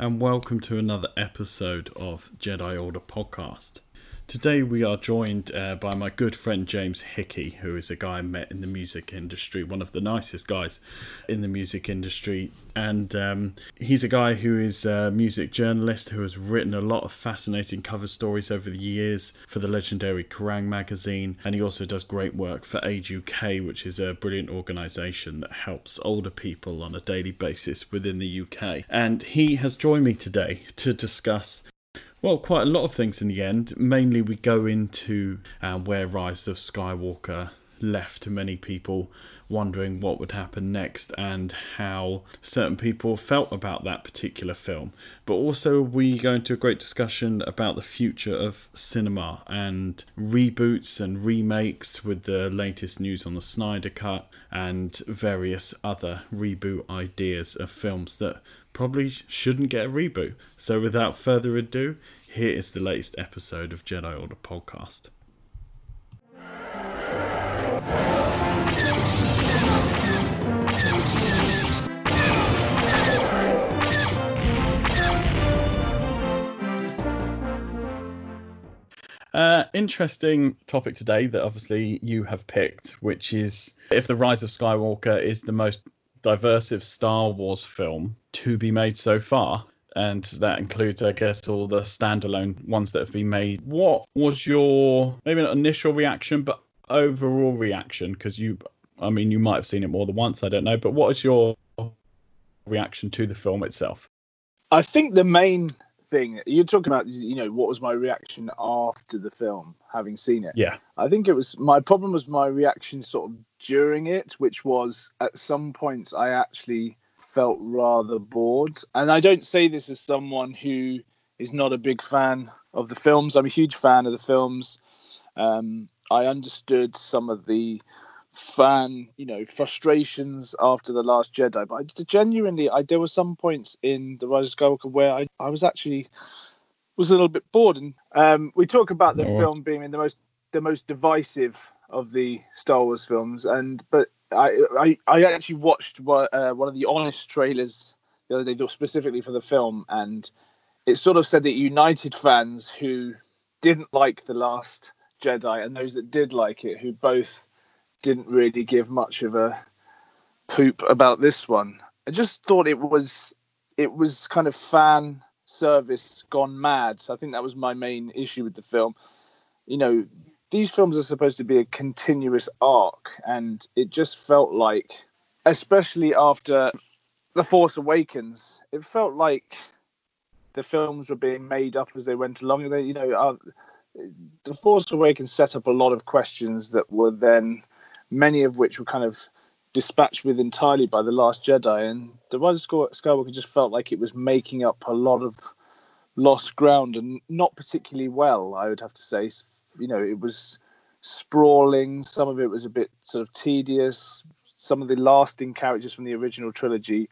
and welcome to another episode of Jedi Order Podcast. Today we are joined uh, by my good friend James Hickey, who is a guy I met in the music industry, one of the nicest guys in the music industry. And um, he's a guy who is a music journalist who has written a lot of fascinating cover stories over the years for the legendary Kerrang magazine. And he also does great work for Age UK, which is a brilliant organisation that helps older people on a daily basis within the UK. And he has joined me today to discuss well, quite a lot of things in the end. Mainly, we go into uh, where Rise of Skywalker left many people wondering what would happen next and how certain people felt about that particular film. But also, we go into a great discussion about the future of cinema and reboots and remakes with the latest news on the Snyder Cut and various other reboot ideas of films that probably shouldn't get a reboot. So, without further ado, here is the latest episode of Jedi Order Podcast. Uh, interesting topic today that obviously you have picked, which is if The Rise of Skywalker is the most diversive Star Wars film to be made so far. And that includes, I guess, all the standalone ones that have been made. What was your maybe not initial reaction, but overall reaction? Because you, I mean, you might have seen it more than once. I don't know, but what was your reaction to the film itself? I think the main thing you're talking about, you know, what was my reaction after the film, having seen it? Yeah. I think it was my problem was my reaction sort of during it, which was at some points I actually felt rather bored. And I don't say this as someone who is not a big fan of the films. I'm a huge fan of the films. Um, I understood some of the fan, you know, frustrations after the Last Jedi, but I, genuinely, I there were some points in the Rise of Skywalker where I, I was actually was a little bit bored. And um, we talk about the Oh. film being the most the most divisive of the Star Wars films, and but I I, I actually watched one, uh, one of the honest trailers the other day, specifically for the film, and it sort of said that united fans who didn't like the Last Jedi and those that did like it, who both didn't really give much of a poop about this one. I just thought it was it was kind of fan service gone mad. So I think that was my main issue with the film. You know, these films are supposed to be a continuous arc, and it just felt like, especially after The Force Awakens, it felt like the films were being made up as they went along. They, you know, uh, The Force Awakens set up a lot of questions that were then, many of which were kind of dispatched with entirely by The Last Jedi. And The Rise of Skywalker just felt like it was making up a lot of lost ground and not particularly well, I would have to say. You know, it was sprawling, some of it was a bit sort of tedious. Some of the lasting characters from the original trilogy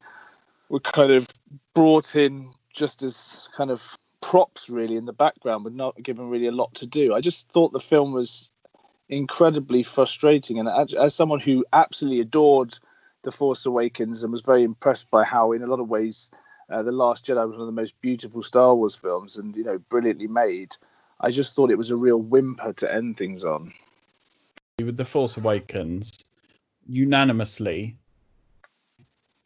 were kind of brought in just as kind of props, really, in the background, but not given really a lot to do. I just thought the film was incredibly frustrating. And as, someone who absolutely adored The Force Awakens and was very impressed by how, in a lot of ways, uh, The Last Jedi was one of the most beautiful Star Wars films and, you know, brilliantly made. I just thought it was a real whimper to end things on. With The Force Awakens, unanimously,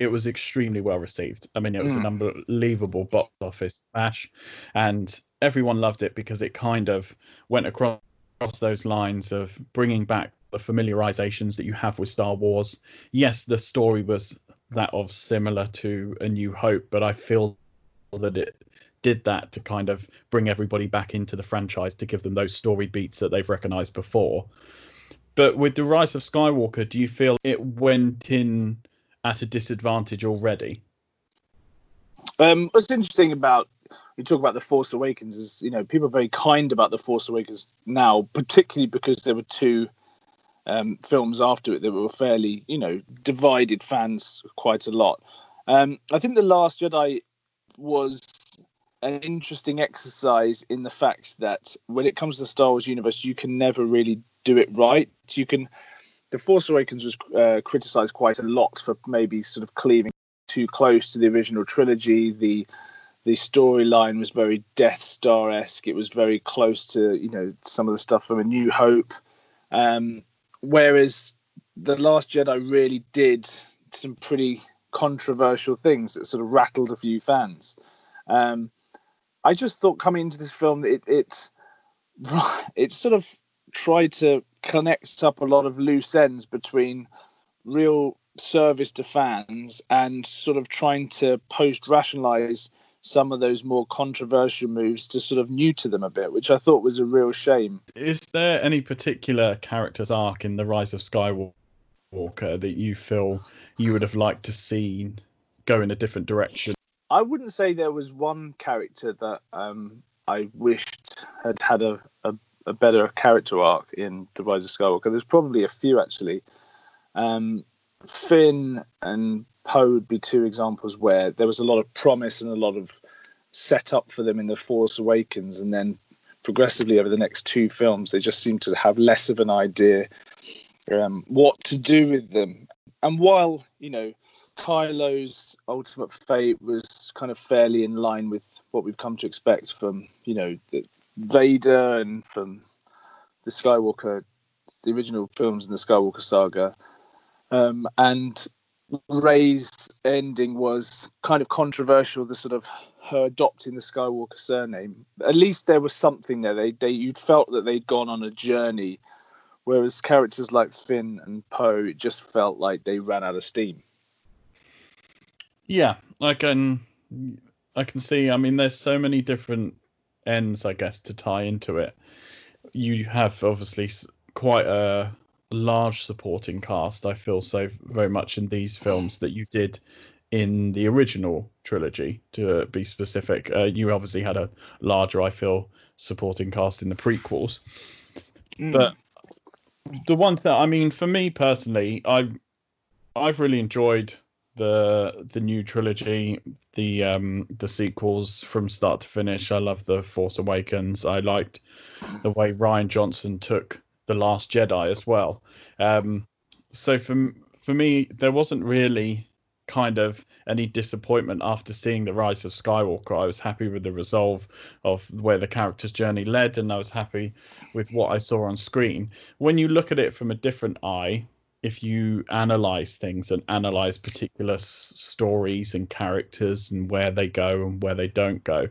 it was extremely well received. I mean, it was an hmm. unbelievable box office smash, and everyone loved it because it kind of went across those lines of bringing back the familiarizations that you have with Star Wars. Yes, the story was that of similar to A New Hope, but I feel that it did that to kind of bring everybody back into the franchise to give them those story beats that they've recognized before. But with the Rise of Skywalker, do you feel it went in at a disadvantage already? Um, what's interesting about we talk about the Force Awakens is you know people are very kind about the Force Awakens now, particularly because there were two um, films after it that were fairly you know divided fans quite a lot. Um, I think the Last Jedi was an interesting exercise in the fact that when it comes to the Star Wars universe, you can never really do it right. You can. The Force Awakens was uh, criticized quite a lot for maybe sort of cleaving too close to the original trilogy. The the storyline was very Death Star esque. It was very close to you know some of the stuff from A New Hope, um, whereas the Last Jedi really did some pretty controversial things that sort of rattled a few fans. Um, I just thought coming into this film, it it it sort of tried to connect up a lot of loose ends between real service to fans and sort of trying to post rationalize some of those more controversial moves to sort of new to them a bit, which I thought was a real shame. Is there any particular character's arc in the Rise of Skywalker that you feel you would have liked to see go in a different direction? I wouldn't say there was one character that um, I wished had had a, a, a, better character arc in The Rise of Skywalker. There's probably a few actually. Um, Finn and Poe would be two examples where there was a lot of promise and a lot of set up for them in The Force Awakens, and then progressively over the next two films, they just seem to have less of an idea um, what to do with them. And while you know Kylo's ultimate fate was kind of fairly in line with what we've come to expect from you know Vader and from the Skywalker, the original films in the Skywalker saga. Um, and Rey's ending was kind of controversial. The sort of her adopting the Skywalker surname. At least there was something there. They they you felt that they'd gone on a journey, whereas characters like Finn and Poe, it just felt like they ran out of steam. Yeah, I can I can see. I mean, there's so many different ends, I guess, to tie into it. You have obviously quite a large supporting cast. I feel so very much in these films that you did in the original trilogy. To be specific, uh, you obviously had a larger, I feel, supporting cast in the prequels. Mm. But the one thing, I mean, for me personally, I I've really enjoyed the the new trilogy, the um the sequels from start to finish. I love the Force Awakens. I liked the way Rian Johnson took the Last Jedi as well. Um, so for for me, there wasn't really kind of any disappointment after seeing the rise of Skywalker. I was happy with the resolve of where the character's journey led, and I was happy with what I saw on screen. When you look at it from a different eye, if you analyze things and analyze particular s- stories and characters and where they go and where they don't go,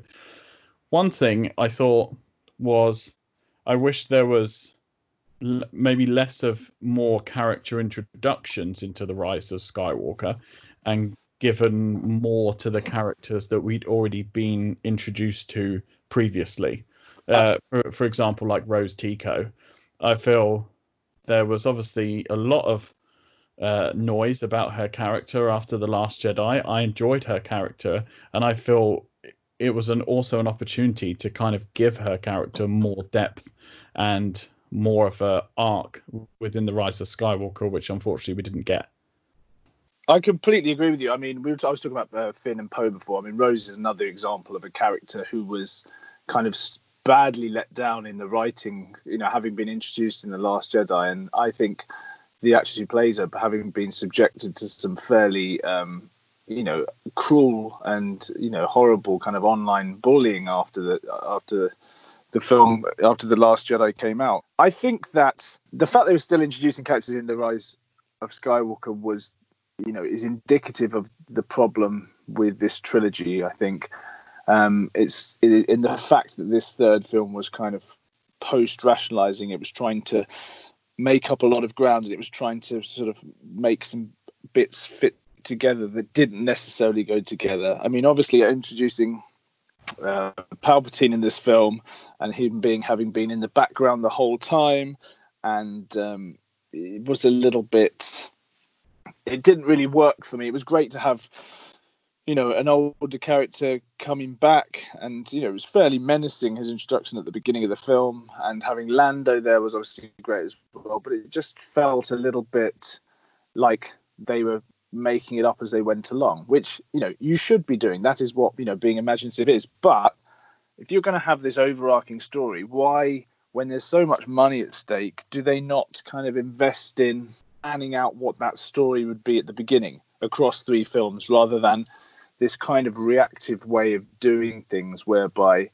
one thing I thought was I wish there was l- maybe less of more character introductions into the rise of Skywalker and given more to the characters that we'd already been introduced to previously. Uh, for, for example, like Rose Tico, I feel there was obviously a lot of uh, noise about her character after the Last Jedi. I enjoyed her character, and I feel it was an also an opportunity to kind of give her character more depth and more of a arc within the Rise of Skywalker, which unfortunately we didn't get. I completely agree with you. I mean, we were, I was talking about uh, Finn and Poe before. I mean, Rose is another example of a character who was kind of badly let down in the writing. You know, having been introduced in the Last Jedi, and I think the actress who plays her, having been subjected to some fairly, um, you know, cruel and you know horrible kind of online bullying after the after the film after the Last Jedi came out. I think that the fact they were still introducing characters in the Rise of Skywalker was, you know, is indicative of the problem with this trilogy. I think um, it's in the fact that this third film was kind of post rationalizing. It was trying to make up a lot of ground, and it was trying to sort of make some bits fit together that didn't necessarily go together. I mean, obviously, introducing uh, Palpatine in this film, and him being having been in the background the whole time, and um, it was a little bit. It didn't really work for me. It was great to have, you know, an older character coming back, and you know, it was fairly menacing his introduction at the beginning of the film, and having Lando there was obviously great as well. But it just felt a little bit like they were making it up as they went along, which you know you should be doing. That is what you know being imaginative is. But if you're going to have this overarching story, why, when there's so much money at stake, do they not kind of invest in planning out what that story would be at the beginning across three films, rather than this kind of reactive way of doing things whereby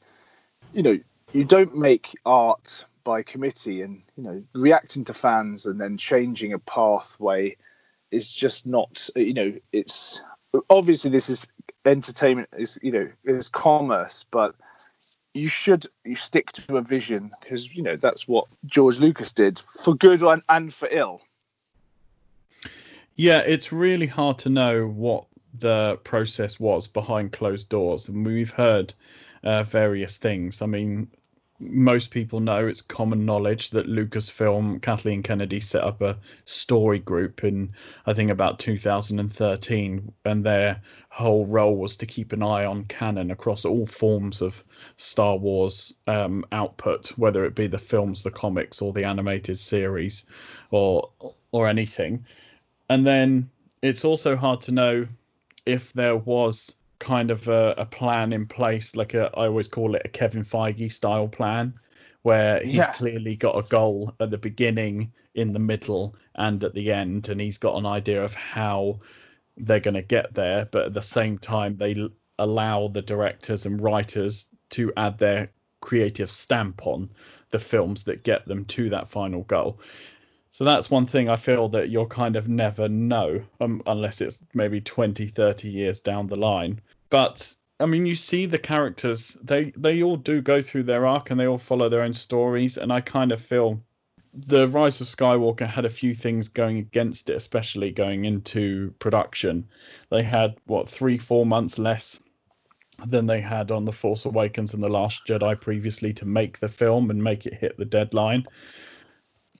you know you don't make art by committee and you know reacting to fans and then changing a pathway is just not you know it's obviously this is entertainment is you know is commerce but you should you stick to a vision because you know that's what george lucas did for good and, and for ill. Yeah it's really hard to know what the process was behind closed doors. And we've heard uh, various things. I mean, most people know it's common knowledge that Lucasfilm, Kathleen Kennedy set up a story group in, I think, about 2013, and their whole role was to keep an eye on canon across all forms of Star Wars um, output, whether it be the films, the comics, or the animated series, or or anything. And then it's also hard to know if there was kind of a, a, plan in place, like a I always call it a Kevin Feige style plan, where he's yeah. clearly got a goal at the beginning, in the middle, and at the end, and he's got an idea of how they're going to get there. But at the same time, they allow the directors and writers to add their creative stamp on the films that get them to that final goal. So that's one thing I feel that you'll kind of never know um, unless it's maybe 20, 30 years down the line. But I mean, you see the characters, they, they all do go through their arc and they all follow their own stories. And I kind of feel the Rise of Skywalker had a few things going against it, especially going into production. They had, what, three, four months less than they had on The Force Awakens and The Last Jedi previously to make the film and make it hit the deadline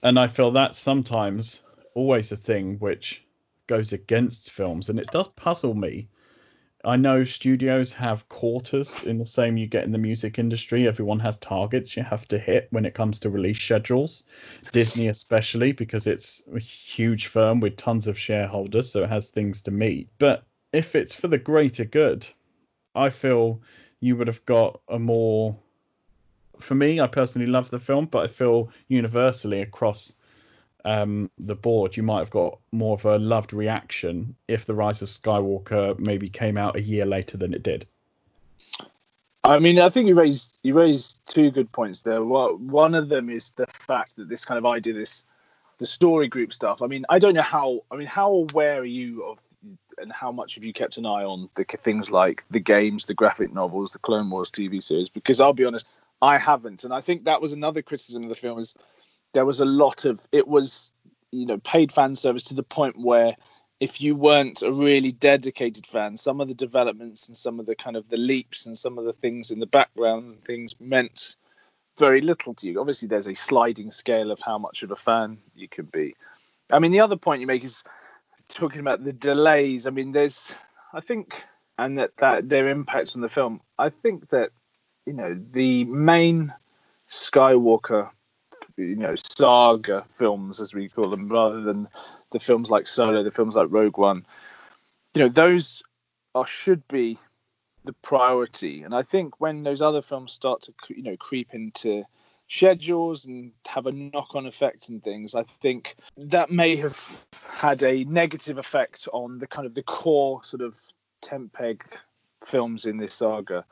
and I feel that's sometimes always a thing which goes against films, and it does puzzle me. I know studios have quarters in the same you get in the music industry. Everyone has targets you have to hit when it comes to release schedules. Disney, especially, because it's a huge firm with tons of shareholders, so it has things to meet. But if it's for the greater good, I feel you would have got a more for me, I personally love the film, but I feel universally across um, the board, you might have got more of a loved reaction if The Rise of Skywalker maybe came out a year later than it did. I mean, I think you raised you raised two good points there. One of them is the fact that this kind of idea, this the story group stuff. I mean, I don't know how. I mean, how aware are you of, and how much have you kept an eye on the things like the games, the graphic novels, the Clone Wars TV series? Because I'll be honest, I haven't, and I think that was another criticism of the film is there was a lot of it was you know paid fan service to the point where if you weren't a really dedicated fan, some of the developments and some of the kind of the leaps and some of the things in the background and things meant very little to you. Obviously, there's a sliding scale of how much of a fan you can be. I mean, the other point you make is talking about the delays. I mean, there's, I think, and that, that their impact on the film. I think that you know the main Skywalker, you know, saga films as we call them, rather than the films like Solo, the films like Rogue One. You know, those are should be the priority, and I think when those other films start to you know creep into schedules and have a knock-on effect and things i think that may have had a negative effect on the kind of the core sort of tent peg films in this saga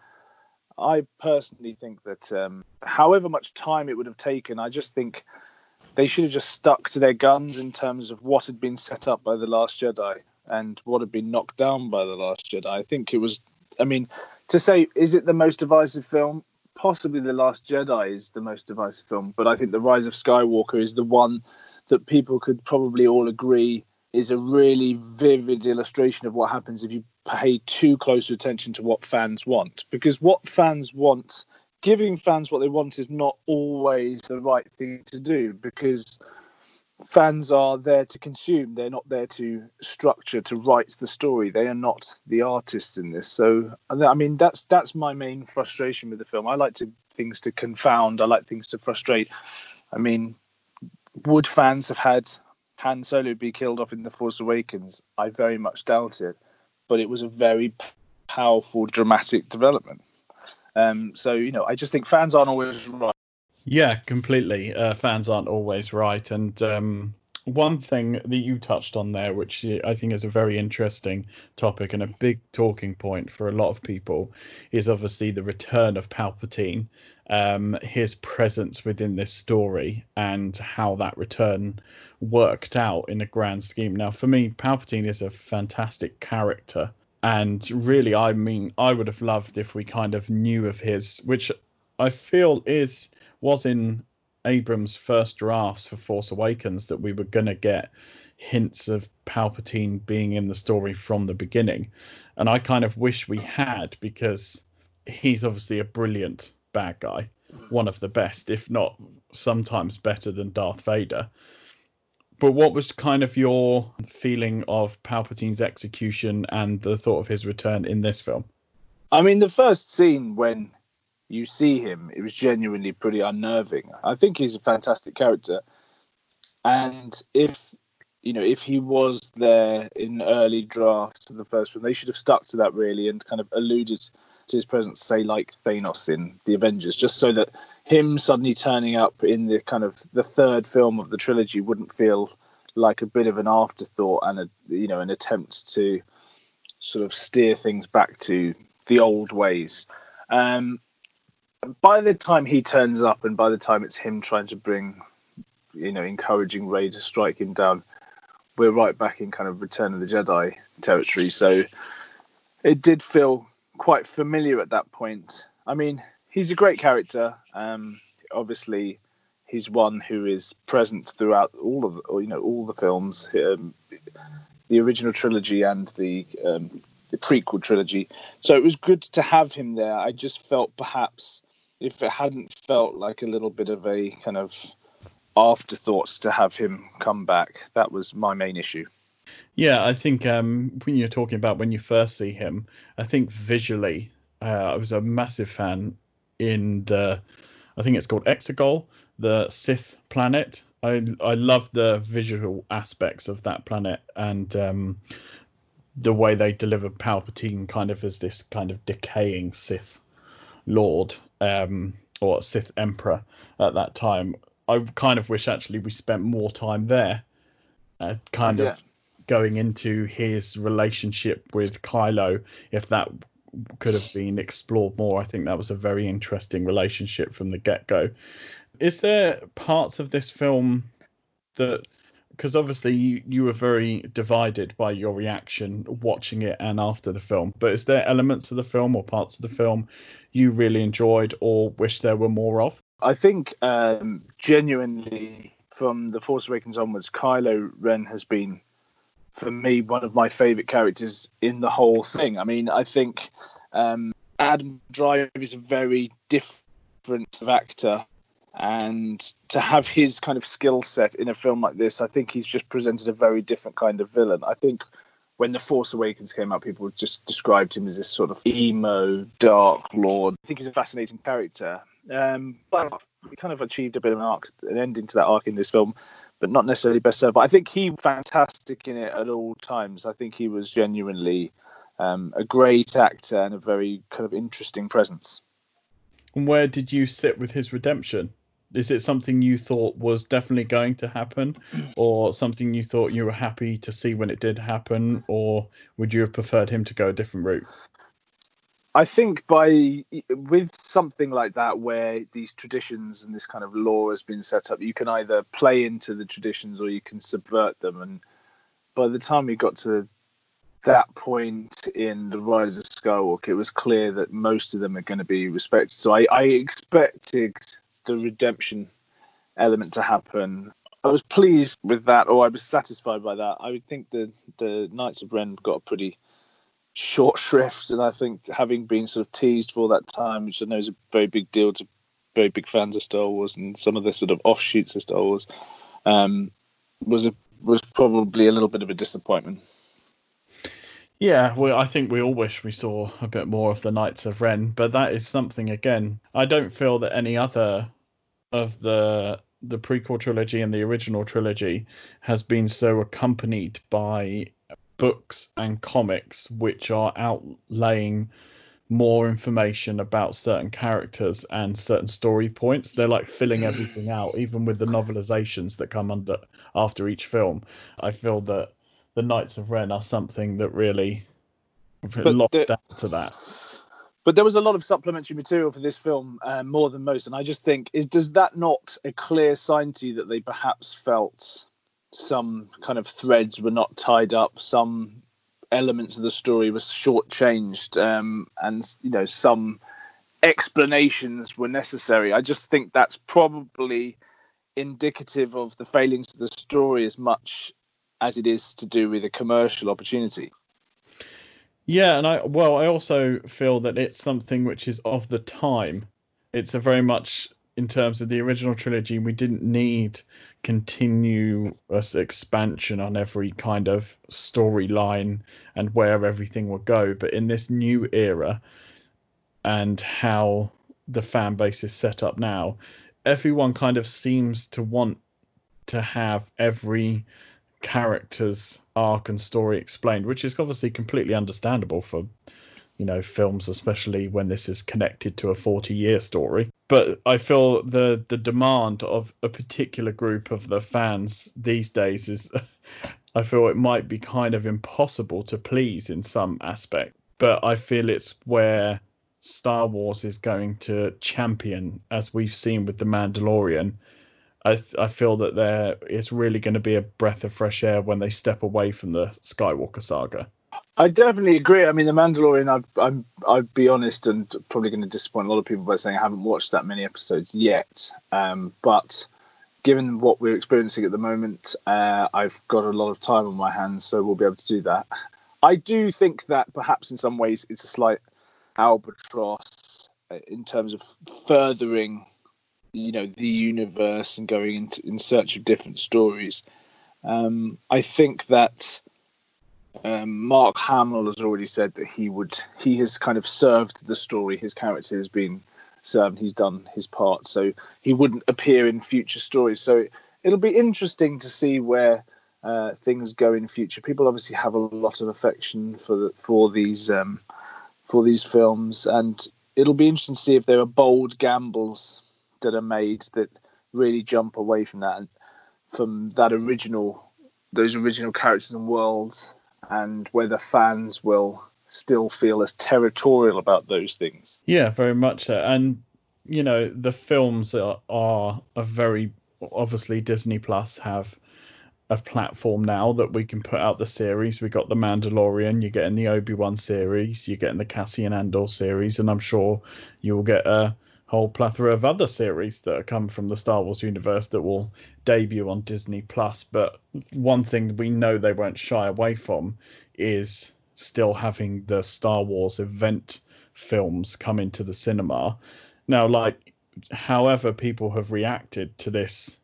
I personally think that um, however much time it would have taken, I just think they should have just stuck to their guns in terms of what had been set up by The Last Jedi and what had been knocked down by The Last Jedi. I think it was, I mean, to say, is it the most divisive film? Possibly The Last Jedi is the most divisive film, but I think The Rise of Skywalker is the one that people could probably all agree is a really vivid illustration of what happens if you pay too close attention to what fans want. Because what fans want, giving fans what they want, is not always the right thing to do. Because fans are there to consume. They're not there to structure, to write the story. They are not the artists in this. So, I mean, that's that's my main frustration with the film. I like to things to confound. I like things to frustrate. I mean, would fans have had Han Solo be killed off in The Force Awakens? I very much doubt it. But it was a very powerful, dramatic development. Um, so, you know, I just think fans aren't always right. Yeah, completely. Uh, fans aren't always right. And um, one thing that you touched on there, which I think is a very interesting topic and a big talking point for a lot of people, is obviously the return of Palpatine, um, his presence within this story, and how that return worked out in a grand scheme. Now, for me, Palpatine is a fantastic character. And really, I mean, I would have loved if we kind of knew of his, which I feel is was in Abrams' first drafts for Force Awakens that we were going to get hints of Palpatine being in the story from the beginning. And I kind of wish we had because he's obviously a brilliant bad guy, one of the best, if not sometimes better than Darth Vader. But what was kind of your feeling of Palpatine's execution and the thought of his return in this film? I mean, the first scene when you see him, it was genuinely pretty unnerving. I think he's a fantastic character, and if you know if he was there in early drafts of the first film, they should have stuck to that really and kind of alluded to his presence, say like Thanos in the Avengers, just so that him suddenly turning up in the kind of the third film of the trilogy wouldn't feel like a bit of an afterthought and a you know an attempt to sort of steer things back to the old ways. Um, by the time he turns up and by the time it's him trying to bring you know encouraging Rey to strike him down we're right back in kind of return of the jedi territory so it did feel quite familiar at that point i mean he's a great character um obviously he's one who is present throughout all of you know all the films um, the original trilogy and the um, the prequel trilogy so it was good to have him there i just felt perhaps if it hadn't felt like a little bit of a kind of afterthoughts to have him come back. That was my main issue. Yeah, I think um, when you're talking about when you first see him, I think visually, uh, I was a massive fan in the, I think it's called Exegol, the Sith planet. I I love the visual aspects of that planet and um, the way they deliver Palpatine kind of as this kind of decaying Sith Lord um, or Sith Emperor at that time. I kind of wish actually we spent more time there, uh, kind yeah. of going into his relationship with Kylo. If that could have been explored more, I think that was a very interesting relationship from the get go. Is there parts of this film that because obviously you, you were very divided by your reaction watching it and after the film but is there elements of the film or parts of the film you really enjoyed or wish there were more of i think um, genuinely from the force awakens onwards kylo ren has been for me one of my favorite characters in the whole thing i mean i think um, adam driver is a very different actor and to have his kind of skill set in a film like this, I think he's just presented a very different kind of villain. I think when The Force Awakens came out, people just described him as this sort of emo, dark lord. I think he's a fascinating character. Um, but he kind of achieved a bit of an arc, an ending to that arc in this film, but not necessarily best served. But I think he fantastic in it at all times. I think he was genuinely um, a great actor and a very kind of interesting presence. And where did you sit with his redemption? Is it something you thought was definitely going to happen, or something you thought you were happy to see when it did happen, or would you have preferred him to go a different route? I think by with something like that, where these traditions and this kind of law has been set up, you can either play into the traditions or you can subvert them. And by the time we got to that point in the Rise of Skywalker, it was clear that most of them are going to be respected. So I, I expected the redemption element to happen. I was pleased with that, or I was satisfied by that. I would think the the Knights of Ren got a pretty short shrift, and I think having been sort of teased for that time, which I know is a very big deal to very big fans of Star Wars and some of the sort of offshoots of Star Wars, um, was a was probably a little bit of a disappointment. Yeah, well, I think we all wish we saw a bit more of the Knights of Ren, but that is something again. I don't feel that any other of the the prequel trilogy and the original trilogy has been so accompanied by books and comics which are outlaying more information about certain characters and certain story points. They're like filling everything out, even with the novelizations that come under after each film. I feel that the Knights of Ren are something that really but locks the, down to that. But there was a lot of supplementary material for this film, uh, more than most, and I just think is does that not a clear sign to you that they perhaps felt some kind of threads were not tied up, some elements of the story were shortchanged, um, and you know some explanations were necessary. I just think that's probably indicative of the failings of the story as much as it is to do with a commercial opportunity. Yeah, and I well, I also feel that it's something which is of the time. It's a very much in terms of the original trilogy, we didn't need continuous expansion on every kind of storyline and where everything will go. But in this new era and how the fan base is set up now, everyone kind of seems to want to have every character's arc and story explained, which is obviously completely understandable for you know films especially when this is connected to a 40 year story but i feel the the demand of a particular group of the fans these days is i feel it might be kind of impossible to please in some aspect but i feel it's where star wars is going to champion as we've seen with the mandalorian I, I feel that there is really going to be a breath of fresh air when they step away from the Skywalker saga. I definitely agree. I mean, The Mandalorian. I'd, I'm, I'd be honest, and probably going to disappoint a lot of people by saying I haven't watched that many episodes yet. Um, but given what we're experiencing at the moment, uh, I've got a lot of time on my hands, so we'll be able to do that. I do think that perhaps in some ways it's a slight albatross uh, in terms of furthering, you know, the universe and going into in search of different stories. Um, I think that um, Mark Hamill has already said that he would he has kind of served the story. His character has been served. He's done his part, so he wouldn't appear in future stories. So it'll be interesting to see where uh, things go in future. People obviously have a lot of affection for the, for these um, for these films, and it'll be interesting to see if there are bold gambles that are made that really jump away from that from that original those original characters and worlds and whether fans will still feel as territorial about those things. Yeah, very much so. And you know, the films are, are a very obviously Disney Plus have a platform now that we can put out the series. We got the Mandalorian, you're getting the Obi Wan series, you're getting the Cassian Andor series, and I'm sure you'll get a whole plethora of other series that come from the Star Wars universe that will debut on Disney Plus. But one thing we know they won't shy away from is still having the Star Wars event films come into the cinema. Now, like, however people have reacted to this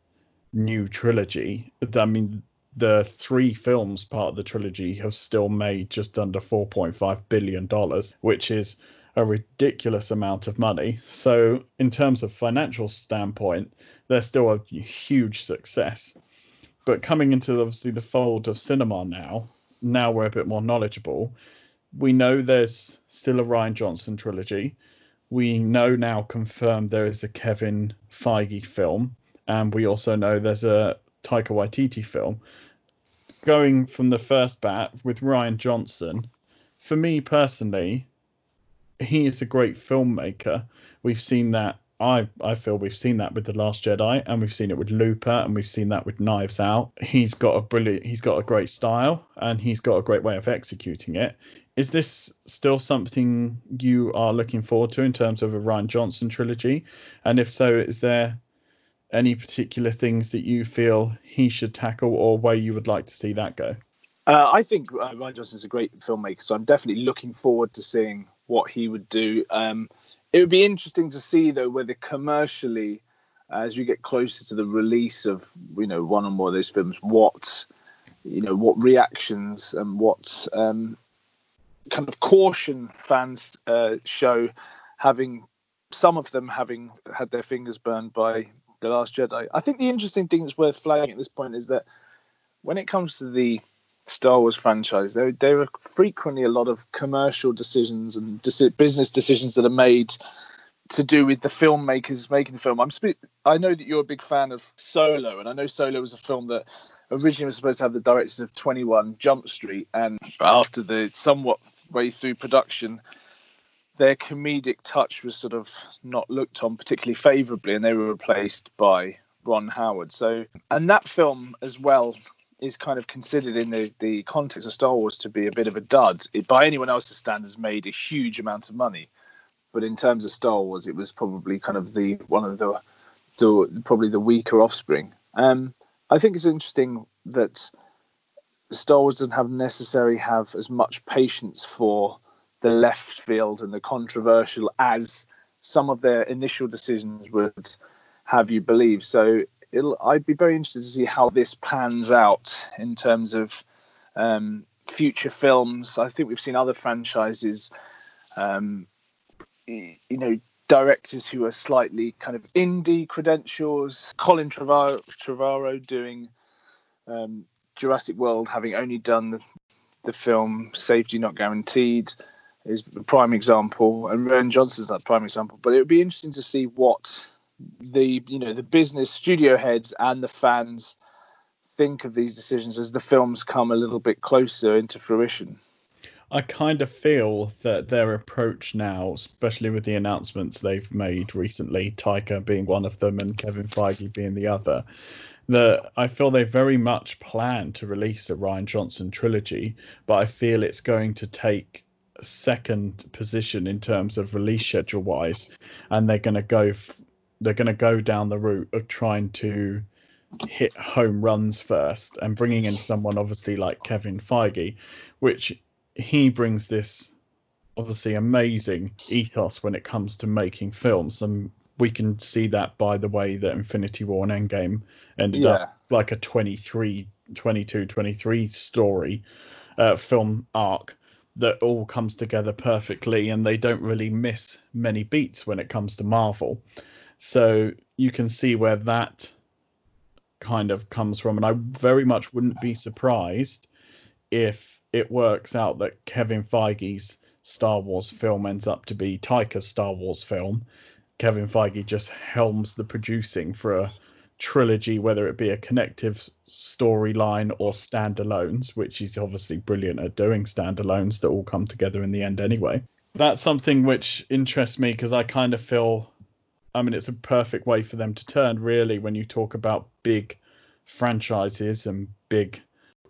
new trilogy, I mean, the three films part of the trilogy have still made just under 4.5 billion dollars, which is a ridiculous amount of money. So, in terms of financial standpoint, they're still a huge success. But coming into obviously the fold of cinema now, now we're a bit more knowledgeable. We know there's still a Rian Johnson trilogy. We know now confirmed there is a Kevin Feige film, and we also know there's a Taika Waititi film. Going from the first bat with Rian Johnson, for me personally, he is a great filmmaker. We've seen that. I I feel we've seen that with the Last Jedi, and we've seen it with Looper, and we've seen that with Knives Out. He's got a brilliant. He's got a great style, and he's got a great way of executing it. Is this still something you are looking forward to in terms of a Rian Johnson trilogy? And if so, is there any particular things that you feel he should tackle, or where you would like to see that go? Uh, I think uh, Rian Johnson's a great filmmaker, so I'm definitely looking forward to seeing what he would do. Um, it would be interesting to see though whether commercially as we get closer to the release of you know one or more of those films, what you know what reactions and what um, kind of caution fans uh, show, having some of them having had their fingers burned by the Last Jedi. I think the interesting thing that's worth flagging at this point is that when it comes to the Star Wars franchise, there there are frequently a lot of commercial decisions and business decisions that are made to do with the filmmakers making the film. I'm spe- I know that you're a big fan of Solo, and I know Solo was a film that originally was supposed to have the directors of 21 Jump Street, and after the somewhat way through production, their comedic touch was sort of not looked on particularly favourably, and they were replaced by Ron Howard. So, and that film as well is kind of considered in the, the context of Star Wars to be a bit of a dud. It, by anyone else's standards, made a huge amount of money, but in terms of Star Wars, it was probably kind of the one of the, the probably the weaker offspring. Um, I think it's interesting that Star Wars doesn't have necessarily have as much patience for the left field and the controversial as some of their initial decisions would have you believe. So I'd be very interested to see how this pans out in terms of um, future films. I think we've seen other franchises, um, you know, directors who are slightly kind of indie credentials. Colin Trevorrow, Trevorrow doing um, Jurassic World, having only done the, the film Safety Not Guaranteed is a prime example, and Rian Johnson's that prime example. But it would be interesting to see what the you know the business studio heads and the fans think of these decisions as the films come a little bit closer into fruition. I kind of feel that their approach now, especially with the announcements they've made recently, Taika being one of them and Kevin Feige being the other, that I feel they very much plan to release a Rian Johnson trilogy, but I feel it's going to take second position in terms of release schedule wise, and they're going to go f- they're going to go down the route of trying to hit home runs first and bringing in someone obviously like Kevin Feige, which he brings this obviously amazing ethos when it comes to making films and we can see that by the way that Infinity War and Endgame ended yeah. up like a 23 22 23 story uh, film arc that all comes together perfectly and they don't really miss many beats when it comes to Marvel. So you can see where that kind of comes from. And I very much wouldn't be surprised if it works out that Kevin Feige's Star Wars film ends up to be Taika's Star Wars film. Kevin Feige just helms the producing for a trilogy, whether it be a connective storyline or standalones, which he's obviously brilliant at doing standalones that all come together in the end anyway. That's something which interests me because I kind of feel, I mean, it's a perfect way for them to turn, really, when you talk about big franchises and big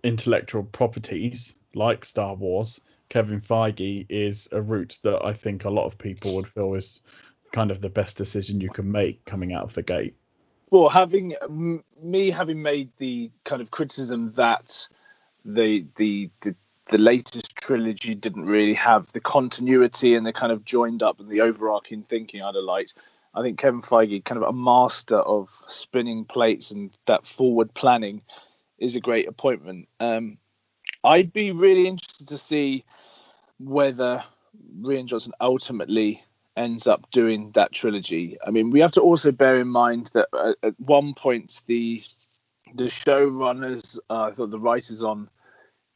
intellectual properties like Star Wars. Kevin Feige is a route that I think a lot of people would feel is kind of the best decision you can make coming out of the gate well, having me having made the kind of criticism that the, the the the latest trilogy didn't really have the continuity and the kind of joined up and the overarching thinking I'd have liked. I think Kevin Feige, kind of a master of spinning plates and that forward planning, is a great appointment. Um, I'd be really interested to see whether Rian Johnson ultimately ends up doing that trilogy. I mean, we have to also bear in mind that at, one point the the showrunners, uh, I thought the writers on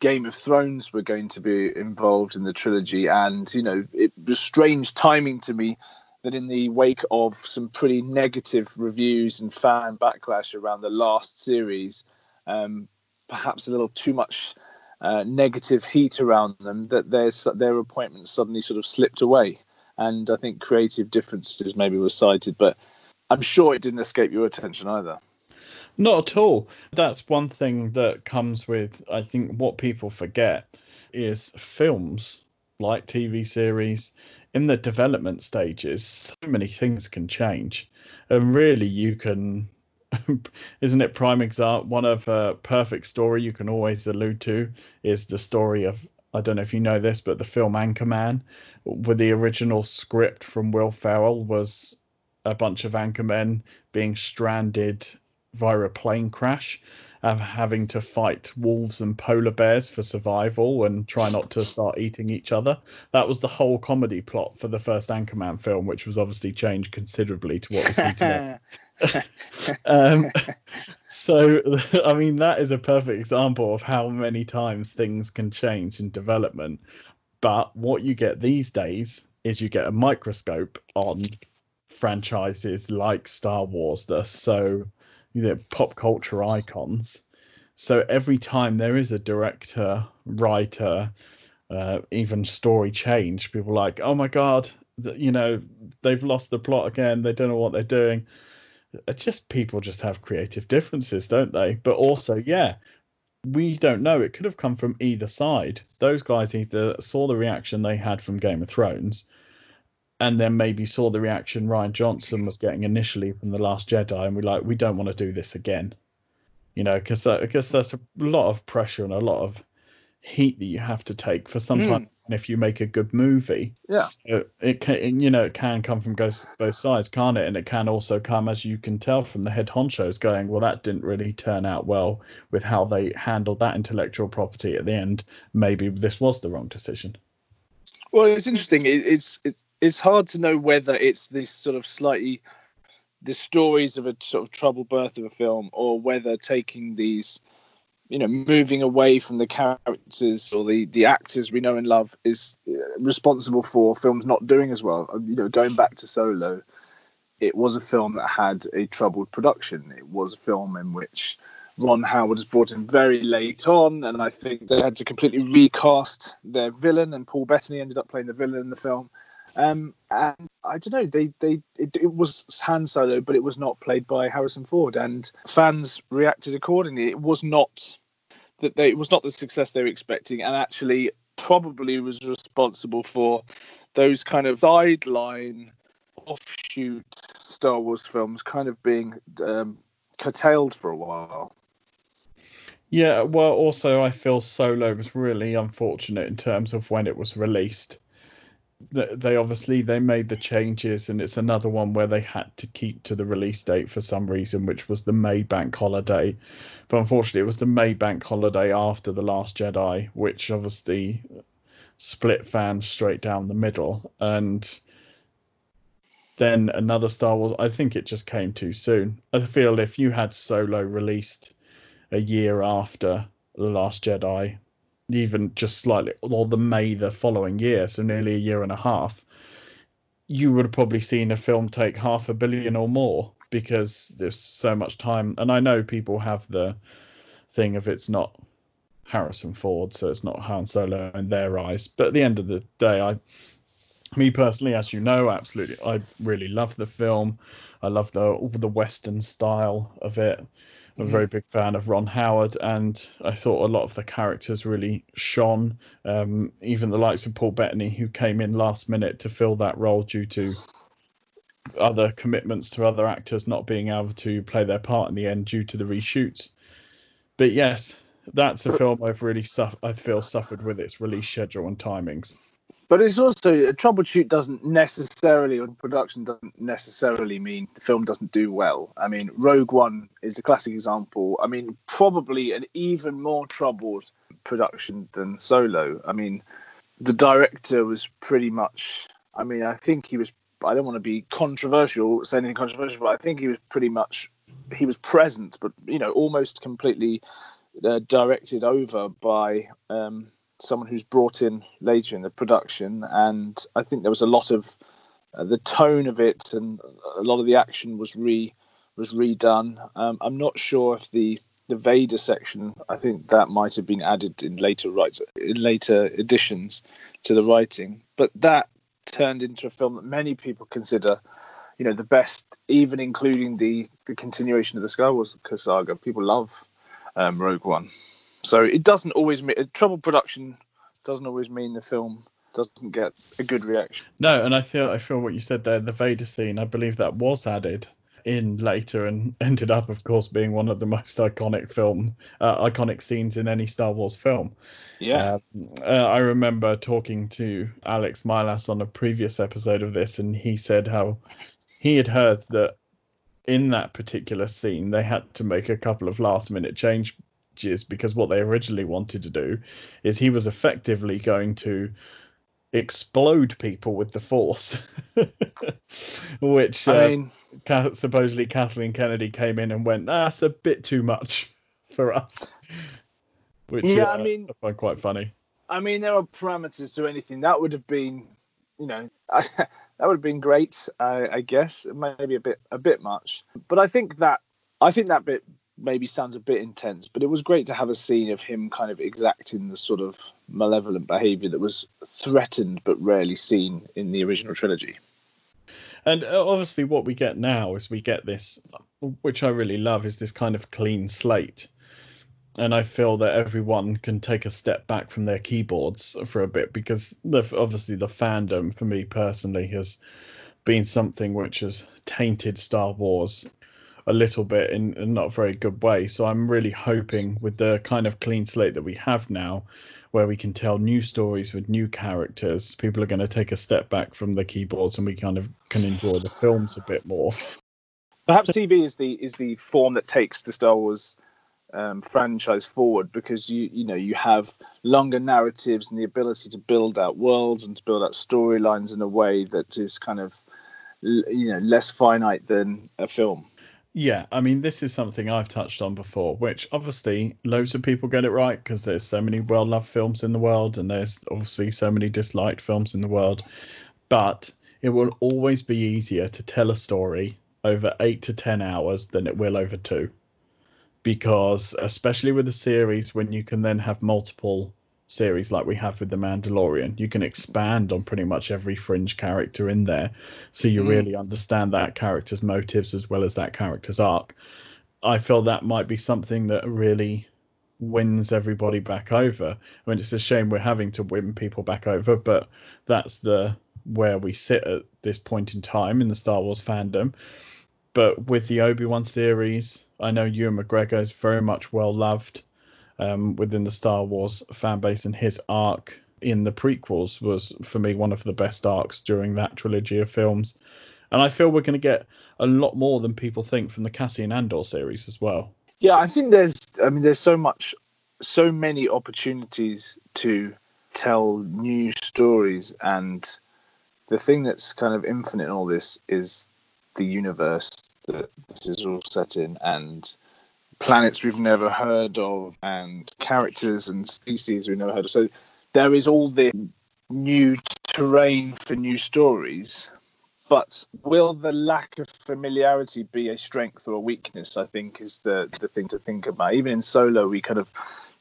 Game of Thrones were going to be involved in the trilogy, and you know, it was strange timing to me that in the wake of some pretty negative reviews and fan backlash around the last series, um, perhaps a little too much uh, negative heat around them, that their their appointments suddenly sort of slipped away and I think creative differences maybe were cited, but I'm sure it didn't escape your attention either. Not at all. That's one thing that comes with, I think, what people forget is films like TV series in the development stages, so many things can change. And really, you can, isn't it prime example? One of a perfect story you can always allude to is the story of I don't know if you know this, but the film Anchorman, with the original script from Will Ferrell, was a bunch of anchor men being stranded via a plane crash of having to fight wolves and polar bears for survival and try not to start eating each other. That was the whole comedy plot for the first Anchorman film, which was obviously changed considerably to what we see today. um, so, I mean, that is a perfect example of how many times things can change in development. But what you get these days is you get a microscope on franchises like Star Wars that are so you know, pop culture icons. So every time there is a director, writer, uh, even story change, people like, oh my god, you know, they've lost the plot again. They don't know what they're doing. It's just people just have creative differences, don't they? But also, yeah, we don't know. It could have come from either side. Those guys either saw the reaction they had from Game of Thrones, and then maybe saw the reaction Rian Johnson was getting initially from The Last Jedi, and we're like, we don't want to do this again, you know, because because there's a lot of pressure and a lot of heat that you have to take for sometimes. Mm. If you make a good movie, yeah, so it can you know it can come from both both sides, can't it? And it can also come, as you can tell from the head honchos, going, well, that didn't really turn out well with how they handled that intellectual property at the end. Maybe this was the wrong decision. Well, it's interesting. It's it's it's hard to know whether it's this sort of slightly the stories of a sort of troubled birth of a film or whether taking these you know moving away from the characters or the the actors we know and love is uh, responsible for films not doing as well uh, you know going back to solo it was a film that had a troubled production it was a film in which Ron Howard was brought in very late on, and I think they had to completely recast their villain, and Paul Bettany ended up playing the villain in the film. Um, and I don't know, they they it, it, was Han Solo, but it was not played by Harrison Ford, and fans reacted accordingly. It was not that they it was not the success they were expecting, and actually probably was responsible for those kind of sideline offshoot Star Wars films kind of being um, curtailed for a while. Yeah, well, also I feel Solo was really unfortunate in terms of when it was released they obviously they made the changes and it's another one where they had to keep to the release date for some reason which was the may bank holiday. But unfortunately it was the may bank holiday after the last jedi which obviously split fans straight down the middle. And then another star wars i think it just came too soon. I feel if you had solo released a year after the last jedi even just slightly, or the May the following year, so nearly a year and a half, you would have probably seen a film take half a billion or more because there's so much time. And I know people have the thing of it's not Harrison Ford, so it's not Han Solo in their eyes. But at the end of the day, I, me personally, as you know, absolutely, I really love the film. I love the the Western style of it. I'm a mm-hmm. very big fan of Ron Howard, and I thought a lot of the characters really shone. Um, even the likes of Paul Bettany, who came in last minute to fill that role due to other commitments to other actors not being able to play their part in the end due to the reshoots. But yes, that's a film I've really suffered. I feel suffered with its release schedule and timings but it's also a troubleshoot doesn't necessarily or production doesn't necessarily mean the film doesn't do well. I mean rogue one is a classic example. I mean probably an even more troubled production than solo. I mean the director was pretty much i mean i think he was i don't want to be controversial say anything controversial but i think he was pretty much he was present but you know almost completely uh, directed over by um, someone who's brought in later in the production, and I think there was a lot of uh, the tone of it and a lot of the action was re was redone. Um, I'm not sure if the the Vader section, I think that might have been added in later rights in later editions to the writing, but that turned into a film that many people consider, you know, the best, even including the the continuation of the Skywalker saga. People love um, Rogue One. So it doesn't always mean trouble production doesn't always mean the film doesn't get a good reaction. No, and I feel I feel what you said there. The Vader scene, I believe that was added in later and ended up, of course, being one of the most iconic film, uh, iconic scenes in any Star Wars film. Yeah, um, uh, I remember talking to Alex Milas on a previous episode of this, and he said how he had heard that in that particular scene they had to make a couple of last minute changes because what they originally wanted to do is he was effectively going to explode people with the force which I uh, mean, supposedly Kathleen Kennedy came in and went that's a bit too much for us which Yeah, uh, I mean- I find quite funny I mean, there are parameters to anything. That would have been, you know, that would have been great. I, I guess maybe a bit, a bit much. But I think that, I think that bit maybe sounds a bit intense. But it was great to have a scene of him kind of exacting the sort of malevolent behaviour that was threatened but rarely seen in the original trilogy. And uh, obviously, what we get now is we get this, which I really love, is this kind of clean slate. And I feel that everyone can take a step back from their keyboards for a bit because the, obviously the fandom, for me personally, has been something which has tainted Star Wars a little bit in a not very good way. So I'm really hoping with the kind of clean slate that we have now, where we can tell new stories with new characters, people are going to take a step back from the keyboards and we kind of can enjoy the films a bit more. Perhaps TV is the is the form that takes the Star Wars um, franchise forward because you you know you have longer narratives and the ability to build out worlds and to build out storylines in a way that is kind of you know less finite than a film. Yeah, I mean, this is something I've touched on before, which obviously loads of people get it right because there's so many well loved films in the world and there's obviously so many disliked films in the world. But it will always be easier to tell a story over eight to 10 hours than it will over two. Because, especially with a series, when you can then have multiple series like we have with The Mandalorian, you can expand on pretty much every fringe character in there. So you Mm. really understand that character's motives as well as that character's arc. I feel that might be something that really wins everybody back over. I mean, it's a shame we're having to win people back over, but that's the where we sit at this point in time in the Star Wars fandom. But with the Obi Wan series, I know Ewan McGregor is very much well loved um, within the Star Wars fan base, and his arc in the prequels was for me one of the best arcs during that trilogy of films. And I feel we're going to get a lot more than people think from the Cassian Andor series as well. Yeah, I think there's I mean there's so much so many opportunities to tell new stories and the thing that's kind of infinite in all this is the universe that this is all set in and planets we've never heard of and characters and species we've never heard of. So there is all this new terrain for new stories. But will the lack of familiarity be a strength or a weakness? I think is the the thing to think about. Even in Solo, we kind of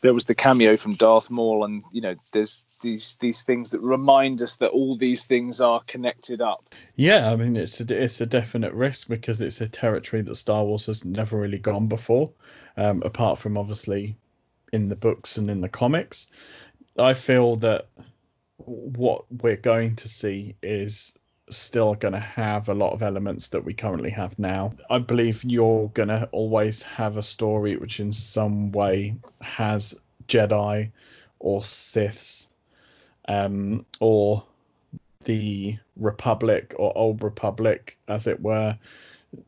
there was the cameo from Darth Maul, and you know, there's these these things that remind us that all these things are connected up. Yeah, I mean it's a, it's a definite risk because it's a territory that Star Wars has never really gone before, um, apart from obviously in the books and in the comics. I feel that what we're going to see is still going to have a lot of elements that we currently have now. I believe you're going to always have a story which, in some way, has Jedi or Siths um, or the Republic or Old Republic, as it were,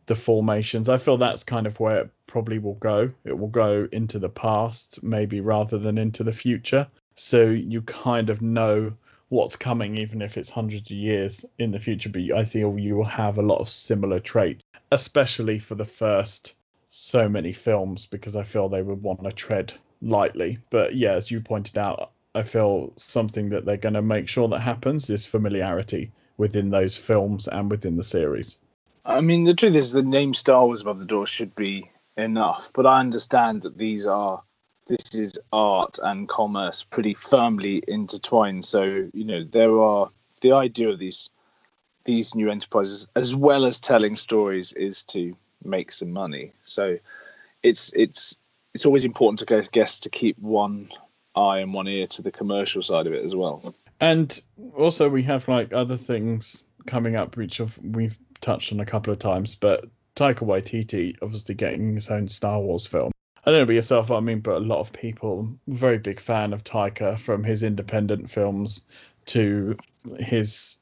the formations. I feel that's kind of where it probably will go. It will go into the past, maybe rather than into the future. So you kind of know what's coming, even if it's hundreds of years in the future. But I feel you will have a lot of similar traits, especially for the first so many films, because I feel they would want to tread lightly. But yeah, as you pointed out, I feel something that they're going to make sure that happens is familiarity within those films and within the series. I mean, the truth is, the name Star Wars above the door should be enough. But I understand that these are this is art and commerce pretty firmly intertwined. So you know, there are the idea of these these new enterprises, as well as telling stories, is to make some money. So it's it's it's always important to go guess to keep one eye and one ear to the commercial side of it as well. And also, we have like other things coming up, which we've touched on a couple of times. But Taika Waititi obviously getting his own Star Wars film. I don't know about yourself, I mean, but a lot of people, very big fan of Taika from his independent films to his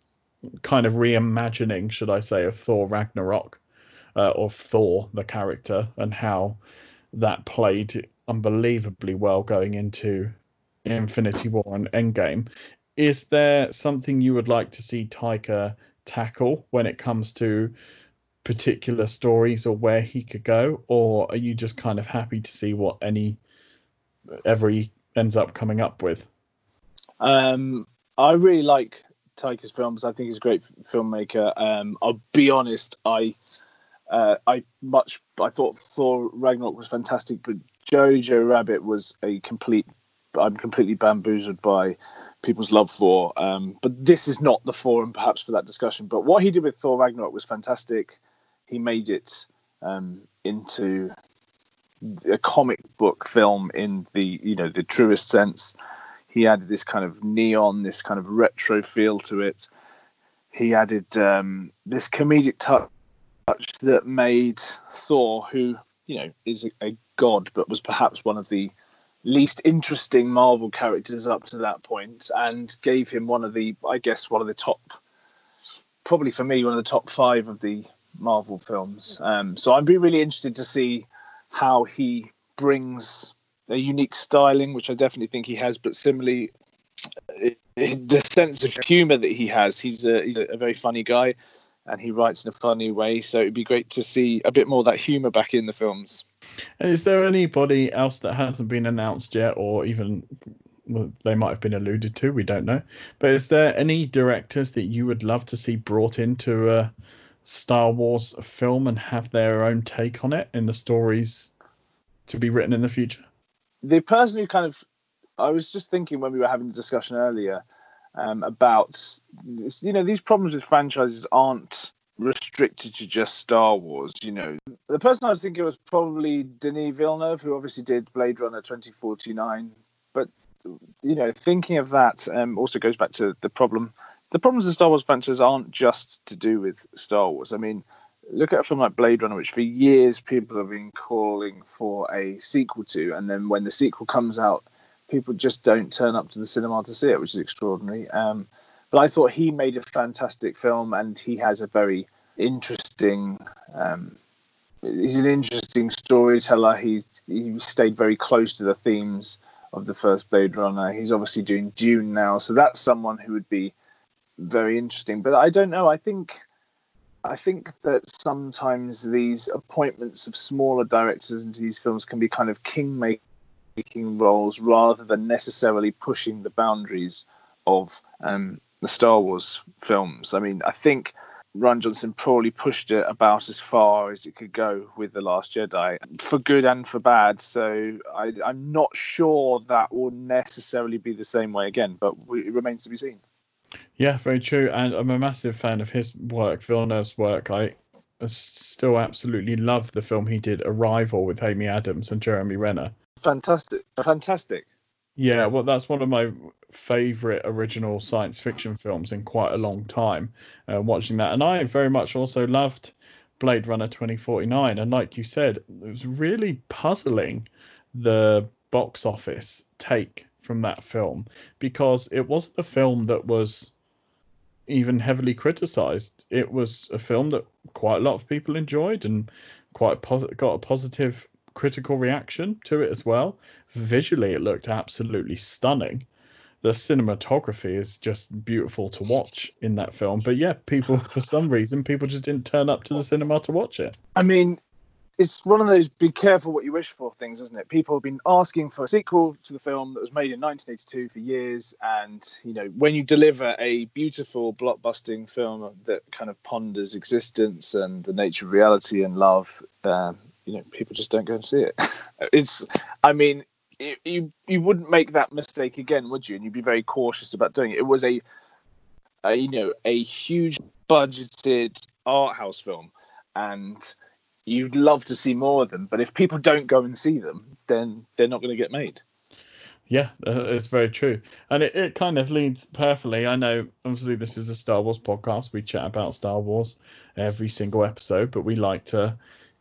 kind of reimagining, should I say, of Thor Ragnarok, uh, of Thor the character, and how that played unbelievably well going into Infinity War and Endgame. Is there something you would like to see Taika tackle when it comes to particular stories or where he could go, or are you just kind of happy to see what any every ends up coming up with? Um, I really like Taika's films. I think he's a great filmmaker. Um, I'll be honest, I uh, I much I thought Thor Ragnarok was fantastic, but Jojo Rabbit was a complete. I'm completely bamboozled by people's love for. Um, but this is not the forum, perhaps, for that discussion. But what he did with Thor Ragnarok was fantastic. He made it um, into a comic book film in the you know the truest sense. He added this kind of neon, this kind of retro feel to it. He added um, this comedic touch that made Thor, who you know is a, a god, but was perhaps one of the least interesting Marvel characters up to that point, and gave him one of the, I guess, one of the top, probably for me, one of the top five of the Marvel films. Um, so I'd be really interested to see how he brings a unique styling, which I definitely think he has, but similarly, the sense of humor that he has. He's a he's a very funny guy, and he writes in a funny way. So it'd be great to see a bit more that humor back in the films. Is there anybody else that hasn't been announced yet, or even well, they might have been alluded to? We don't know. But is there any directors that you would love to see brought into a Star Wars film and have their own take on it in the stories to be written in the future? The person who kind of, I was just thinking when we were having the discussion earlier um, about, you know, these problems with franchises aren't restricted to just Star Wars. You know, the person I was thinking was probably Denis Villeneuve, who obviously did Blade Runner 2049. But, you know, thinking of that um, also goes back to the problem. The problems of Star Wars franchise aren't just to do with Star Wars. I mean, look at a film like Blade Runner, which for years people have been calling for a sequel to, and then when the sequel comes out, people just don't turn up to the cinema to see it, which is extraordinary. Um, but I thought he made a fantastic film, and he has a very interesting. Um, he's an interesting storyteller. He he stayed very close to the themes of the first Blade Runner. He's obviously doing Dune now, so that's someone who would be very interesting. But I don't know. I think I think that sometimes these appointments of smaller directors into these films can be kind of king making roles rather than necessarily pushing the boundaries of um, the Star Wars films. I mean, I think Rian Johnson probably pushed it about as far as it could go with The Last Jedi, for good and for bad. So I, am not sure that will necessarily be the same way again, but it remains to be seen. Yeah, very true. And I'm a massive fan of his work, Villeneuve's work. I still absolutely love the film he did, Arrival, with Amy Adams and Jeremy Renner. Fantastic. Fantastic. Yeah, well, that's one of my favorite original science fiction films in quite a long time. Uh, watching that, and I very much also loved Blade Runner 2049. And like you said, it was really puzzling the box office take from that film because it wasn't a film that was even heavily criticized. It was a film that quite a lot of people enjoyed and quite pos- got a positive critical reaction to it as well. Visually, it looked absolutely stunning. The cinematography is just beautiful to watch in that film. But yeah, people, for some reason, people just didn't turn up to the cinema to watch it. I mean, it's one of those be careful what you wish for things, isn't it? People have been asking for a sequel to the film that was made in 1982 for years, and you know when you deliver a beautiful blockbusting film that kind of ponders existence and the nature of reality and love, um, you know people just don't go and see it. it's, I mean, it, you you wouldn't make that mistake again, would you? And you'd be very cautious about doing it. It was a, a you know, a huge budgeted art house film, and you'd love to see more of them. But if people don't go and see them, then they're not going to get made. Yeah, uh, it's very true. And it, it kind of leads perfectly. I know, obviously, this is a Star Wars podcast. We chat about Star Wars every single episode, but we like to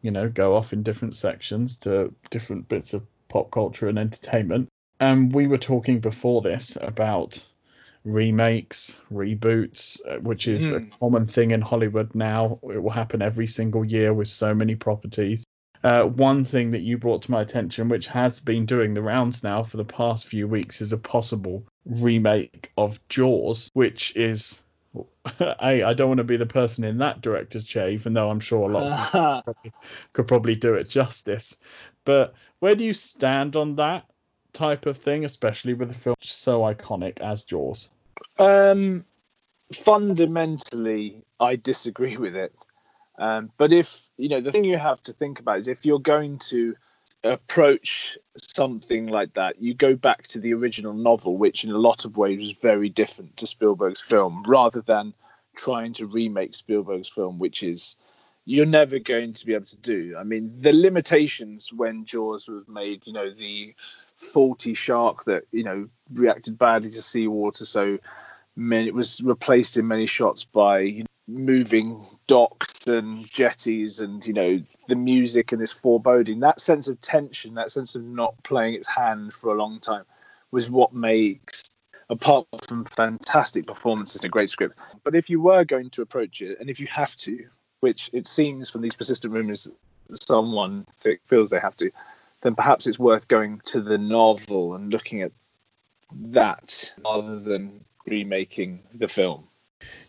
you know, go off in different sections to different bits of pop culture and entertainment. And we were talking before this about remakes, reboots, uh, which is mm. a hmm. common thing in Hollywood now. It will happen every single year with so many properties. Uh, one thing that you brought to my attention, which has been doing the rounds now for the past few weeks, is a possible remake of Jaws, which is. I, I don't want to be the person in that director's chair, even though I'm sure a lot of could probably do it justice. But where do you stand on that type of thing, especially with a film so iconic as Jaws? Um, fundamentally, I disagree with it. Um, but if you know, the thing you have to think about is if you're going to approach something like that, you go back to the original novel, which in a lot of ways was very different to Spielberg's film, rather than trying to remake Spielberg's film, which is you're never going to be able to do. I mean, the limitations when Jaws was made, you know, the faulty shark that you know reacted badly to seawater, so many, it was replaced in many shots by moving docks and jetties, and you know the music and this foreboding. That sense of tension, that sense of not playing its hand for a long time, was what makes apart from fantastic performances and a great script. But if you were going to approach it, and if you have to, which it seems from these persistent rumors, someone feels they have to, then perhaps it's worth going to the novel and looking at that rather than remaking the film.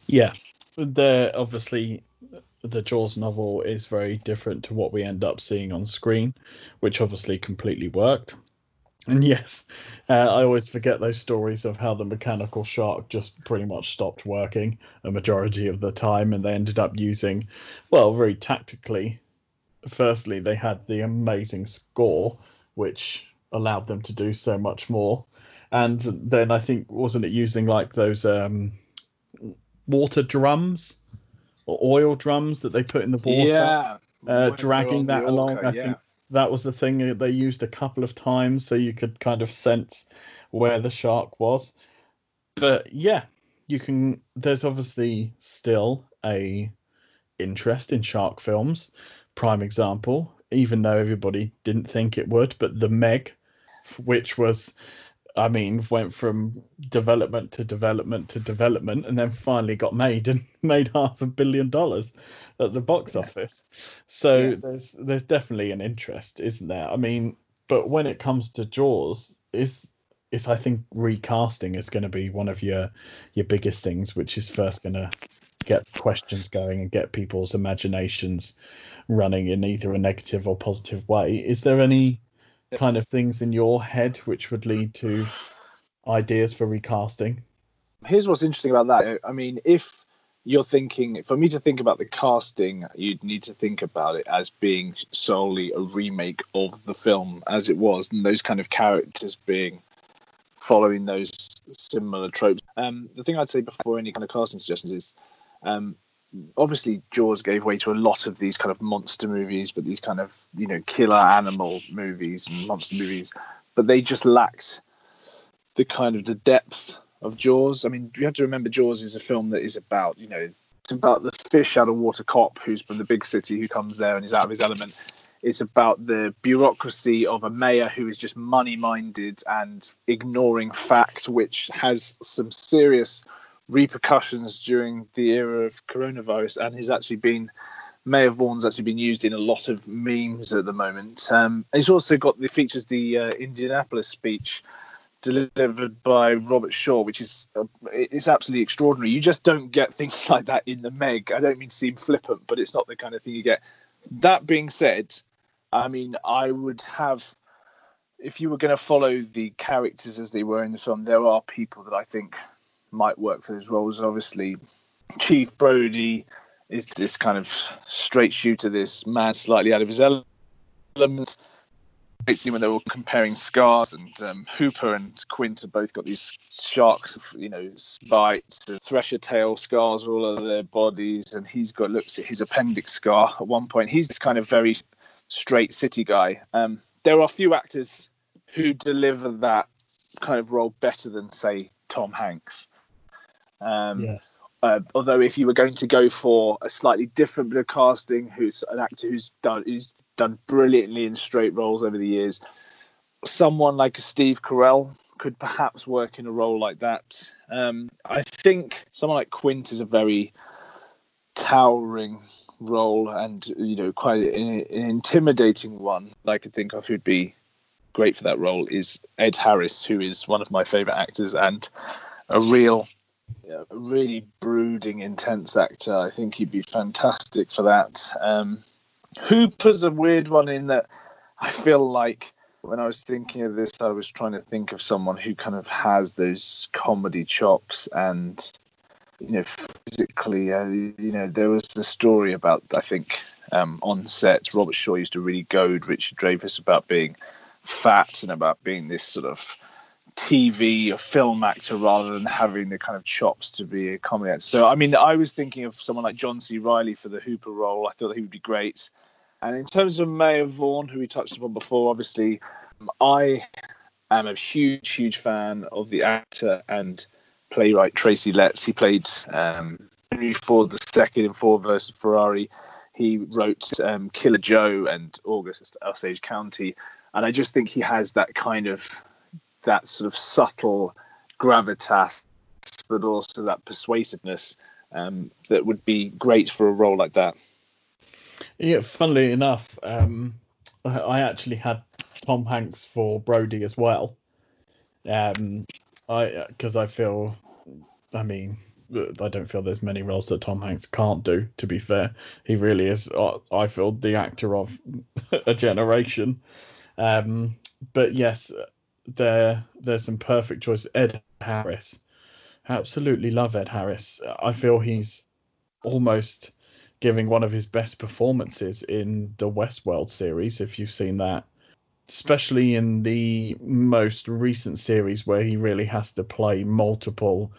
Yeah, the obviously the Jaws novel is very different to what we end up seeing on screen, which obviously completely worked. And yes, uh, I always forget those stories of how the mechanical shark just pretty much stopped working a majority of the time, and they ended up using, well, very tactically. Firstly, they had the amazing score, which allowed them to do so much more, and then I think wasn't it using like those um, water drums or oil drums that they put in the water? Yeah, uh, dragging that along. I yeah. think that was the thing they used a couple of times so you could kind of sense where the shark was. But yeah, you can there's obviously still a interest in shark films. Prime example, even though everybody didn't think it would, but The Meg, which was I mean, went from development to development to development, and then finally got made and made half a billion dollars at the box office. So yeah. there's there's definitely an interest, isn't there? I mean, but when it comes to Jaws, is is I think recasting is going to be one of your your biggest things, which is first going to get questions going and get people's imaginations running in either a negative or positive way. Is there any kind of things in your head which would lead to ideas for recasting? Here's what's interesting about that. I mean, if you're thinking, for me to think about the casting, you'd need to think about it as being solely a remake of the film as it was, and those kind of characters being following those similar tropes. Um, the thing I'd say before any kind of casting suggestions is um, obviously Jaws gave way to a lot of these kind of monster movies, but these kind of you know killer animal movies and monster movies, but they just lacked the kind of the depth of Jaws. I mean, you have to remember Jaws is a film that is about you know it's about the fish out of water cop who's from the big city who comes there and is out of his element. It's about the bureaucracy of a mayor who is just money minded and ignoring fact, which has some serious repercussions during the era of coronavirus and has actually been Mayor Vaughn's actually been used in a lot of memes at the moment. Um, he's also got the features the uh, Indianapolis speech delivered by Robert Shaw, which is uh, it's absolutely extraordinary. You just don't get things like that in the Meg. I don't mean to seem flippant, but it's not the kind of thing you get. That being said, I mean I would have if you were going to follow the characters as they were in the film, there are people that I think might work for those roles. Obviously, Chief Brody is this kind of straight shooter, this man slightly out of his element. Scene when they were comparing scars, and um, Hooper and Quint have both got these sharks, you know, bites, thresher tail scars all over their bodies, and he's got looks at his appendix scar at one point. He's this kind of very straight city guy. Um, there are a few actors who deliver that kind of role better than, say, Tom Hanks. Um, yes. Uh, although, if you were going to go for a slightly different bit of casting, who's an actor who's done who's done brilliantly in straight roles over the years, someone like a Steve Carell could perhaps work in a role like that. Um, I think someone like Quint is a very towering role and you know quite an, an intimidating one. I could think of who'd be great for that role is Ed Harris, who is one of my favorite actors and a real, a really brooding, intense actor. I think he'd be fantastic for that. Um, Hooper's a weird one in that I feel like when I was thinking of this, I was trying to think of someone who kind of has those comedy chops and you know physically uh, you know there was the story about i think um, on set robert shaw used to really goad richard dreyfuss about being fat and about being this sort of tv or film actor rather than having the kind of chops to be a comedy actor. So i mean i was thinking of someone like john c. Reilly for the hooper role. I thought he would be great. And in terms of Mayor Vaughn, who we touched upon before, obviously, I am a huge, huge fan of the actor and playwright Tracy Letts. He played um, Henry Ford II in Ford versus Ferrari. He wrote um, Killer Joe and August Osage County, and I just think he has that kind of that sort of subtle gravitas, but also that persuasiveness um, that would be great for a role like that. Yeah, funnily enough, um, I actually had Tom Hanks for Brody as well. Um, I because I feel, I mean, I don't feel there's many roles that Tom Hanks can't do. To be fair, he really is. Uh, I feel the actor of a generation. Um, but yes, there there's some perfect choices. Ed Harris, absolutely love Ed Harris. I feel he's almost giving one of his best performances in the Westworld series, if you've seen that. Especially in the most recent series where he really has to play multiple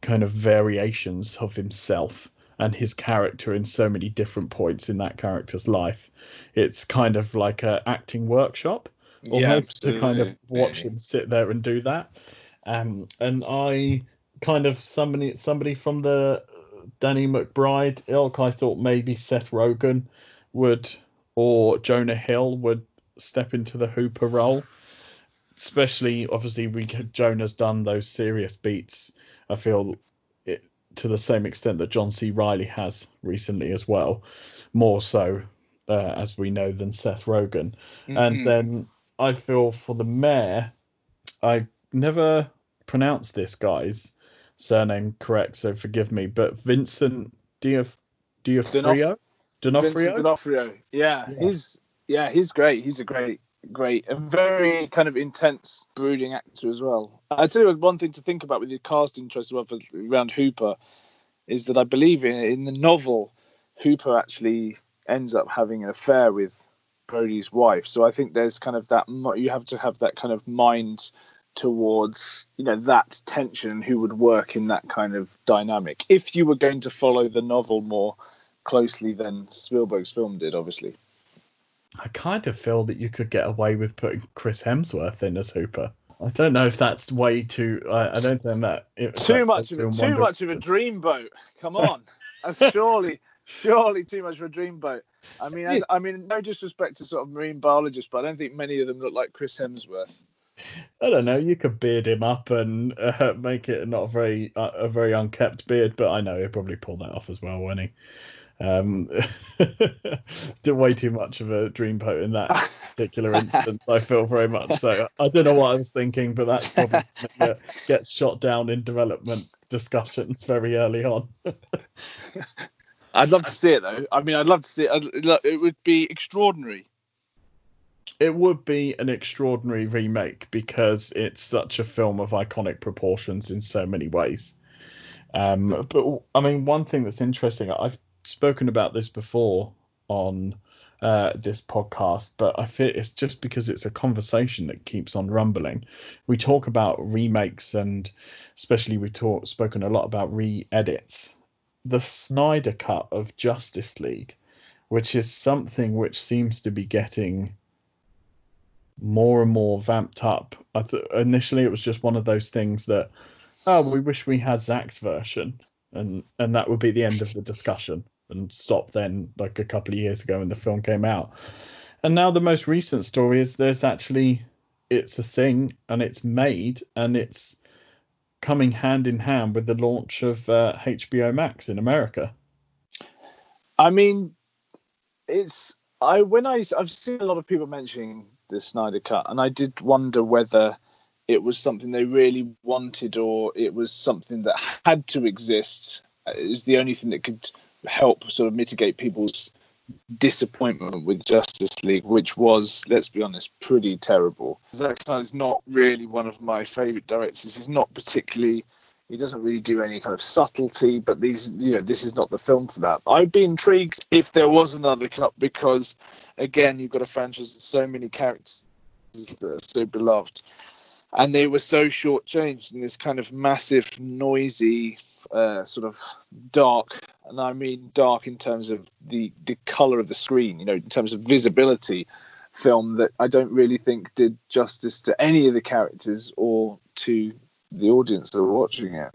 kind of variations of himself and his character in so many different points in that character's life. It's kind of like a acting workshop almost yeah, to kind of watch him sit there and do that. Um, and I kind of somebody somebody from the Danny McBride ilk, I thought maybe Seth Rogen would or Jonah Hill would step into the Hooper role. Especially, obviously, we Jonah's done those serious beats. I feel it to the same extent that John C. Reilly has recently as well, more so uh, as we know than Seth Rogen. Mm-hmm. And then I feel for the mayor, I never pronounced this, guys surname correct, so forgive me. But Vincent Diof- D'Onofrio, D'Onofrio, D'Onofrio. Yeah, yeah, he's yeah, he's great. He's a great, great, and very kind of intense, brooding actor as well. I tell you one thing to think about with the casting choice as well for around Hooper is that I believe in in the novel, Hooper actually ends up having an affair with Brody's wife. So I think there's kind of that you have to have that kind of mind towards you know that tension who would work in that kind of dynamic. If you were going to follow the novel more closely than Spielberg's film did obviously. I kind of feel that you could get away with putting Chris Hemsworth in as Hooper. I don't know if that's way too I, I don't think that it, too much of a, too much of a dreamboat. Come on. That's surely surely too much for a dreamboat I mean I, I mean no disrespect to sort of marine biologists but I don't think many of them look like Chris Hemsworth I don't know. You could beard him up and uh, make it not a very uh, a very unkept beard, but I know he'll probably pull that off as well, won't he? Um, did way too much of a dream dreamboat in that particular instance. I feel very much so. I don't know what I was thinking, but that's probably gets shot down in development discussions very early on. I'd love to see it though. I mean, I'd love to see it. It would be extraordinary it would be an extraordinary remake because it's such a film of iconic proportions in so many ways. Um, but I mean, one thing that's interesting, I've spoken about this before on uh, this podcast, but I feel it's just because it's a conversation that keeps on rumbling. We talk about remakes, and especially we talk spoken a lot about re-edits. The Snyder cut of Justice League, which is something which seems to be getting more and more vamped up. I th- initially it was just one of those things that, oh, we wish we had Zack's version, and and that would be the end of the discussion and stop then like a couple of years ago when the film came out. And now the most recent story is there's actually it's a thing and it's made and it's coming hand in hand with the launch of uh, HBO Max in America. I mean, it's I when I I've seen a lot of people mentioning the Snyder Cut, and I did wonder whether it was something they really wanted or it was something that had to exist. Is the only thing that could help sort of mitigate people's disappointment with Justice League, which was, let's be honest, pretty terrible. Zack Snyder's not really one of my favourite directors. He's not particularly, he doesn't really do any kind of subtlety, but these, you know, this is not the film for that. I'd be intrigued if there was another cut because, again, you've got a franchise with so many characters that are so beloved. And they were so shortchanged in this kind of massive, noisy, uh, sort of dark, and I mean dark in terms of the the color of the screen. You know, in terms of visibility, film that I don't really think did justice to any of the characters or to the audience that were watching it.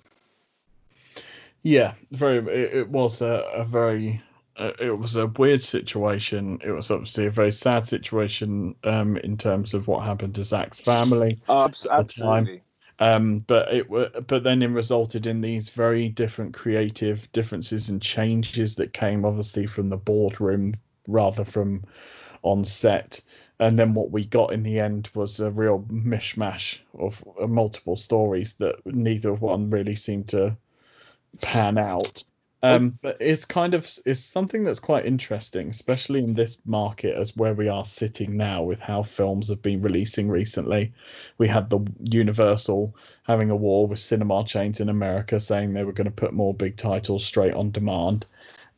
Yeah, very. It, it was a, a very. Uh, it was a weird situation. It was obviously a very sad situation um, in terms of what happened to Zack's family. absolutely. Um, but it but then it resulted in these very different creative differences and changes that came obviously from the boardroom rather from on set. And then what we got in the end was a real mishmash of uh, multiple stories that neither one really seemed to pan out. Um, but it's kind of it's something that's quite interesting, especially in this market as where we are sitting now with how films have been releasing recently. We had the Universal having a war with cinema chains in America, saying they were going to put more big titles straight on demand.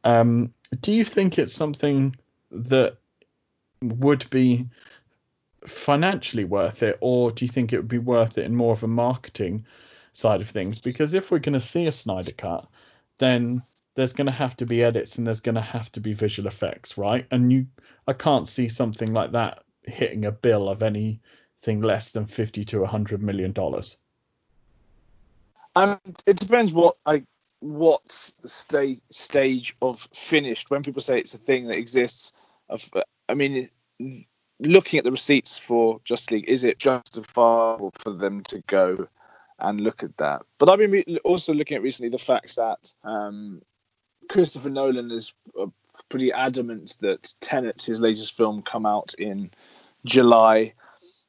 Um, do you think it's something that would be financially worth it, or do you think it would be worth it in more of a marketing side of things? Because if we're going to see a Snyder cut, then there's going to have to be edits and there's going to have to be visual effects, right? And you, I can't see something like that hitting a bill of anything less than fifty to hundred million dollars. Um, it depends what I what stage stage of finished. When people say it's a thing that exists, I mean, looking at the receipts for Just League, is it justifiable for them to go and look at that? But I've been re- also looking at recently the fact that um, Christopher Nolan is uh, pretty adamant that Tenet, his latest film, come out in July,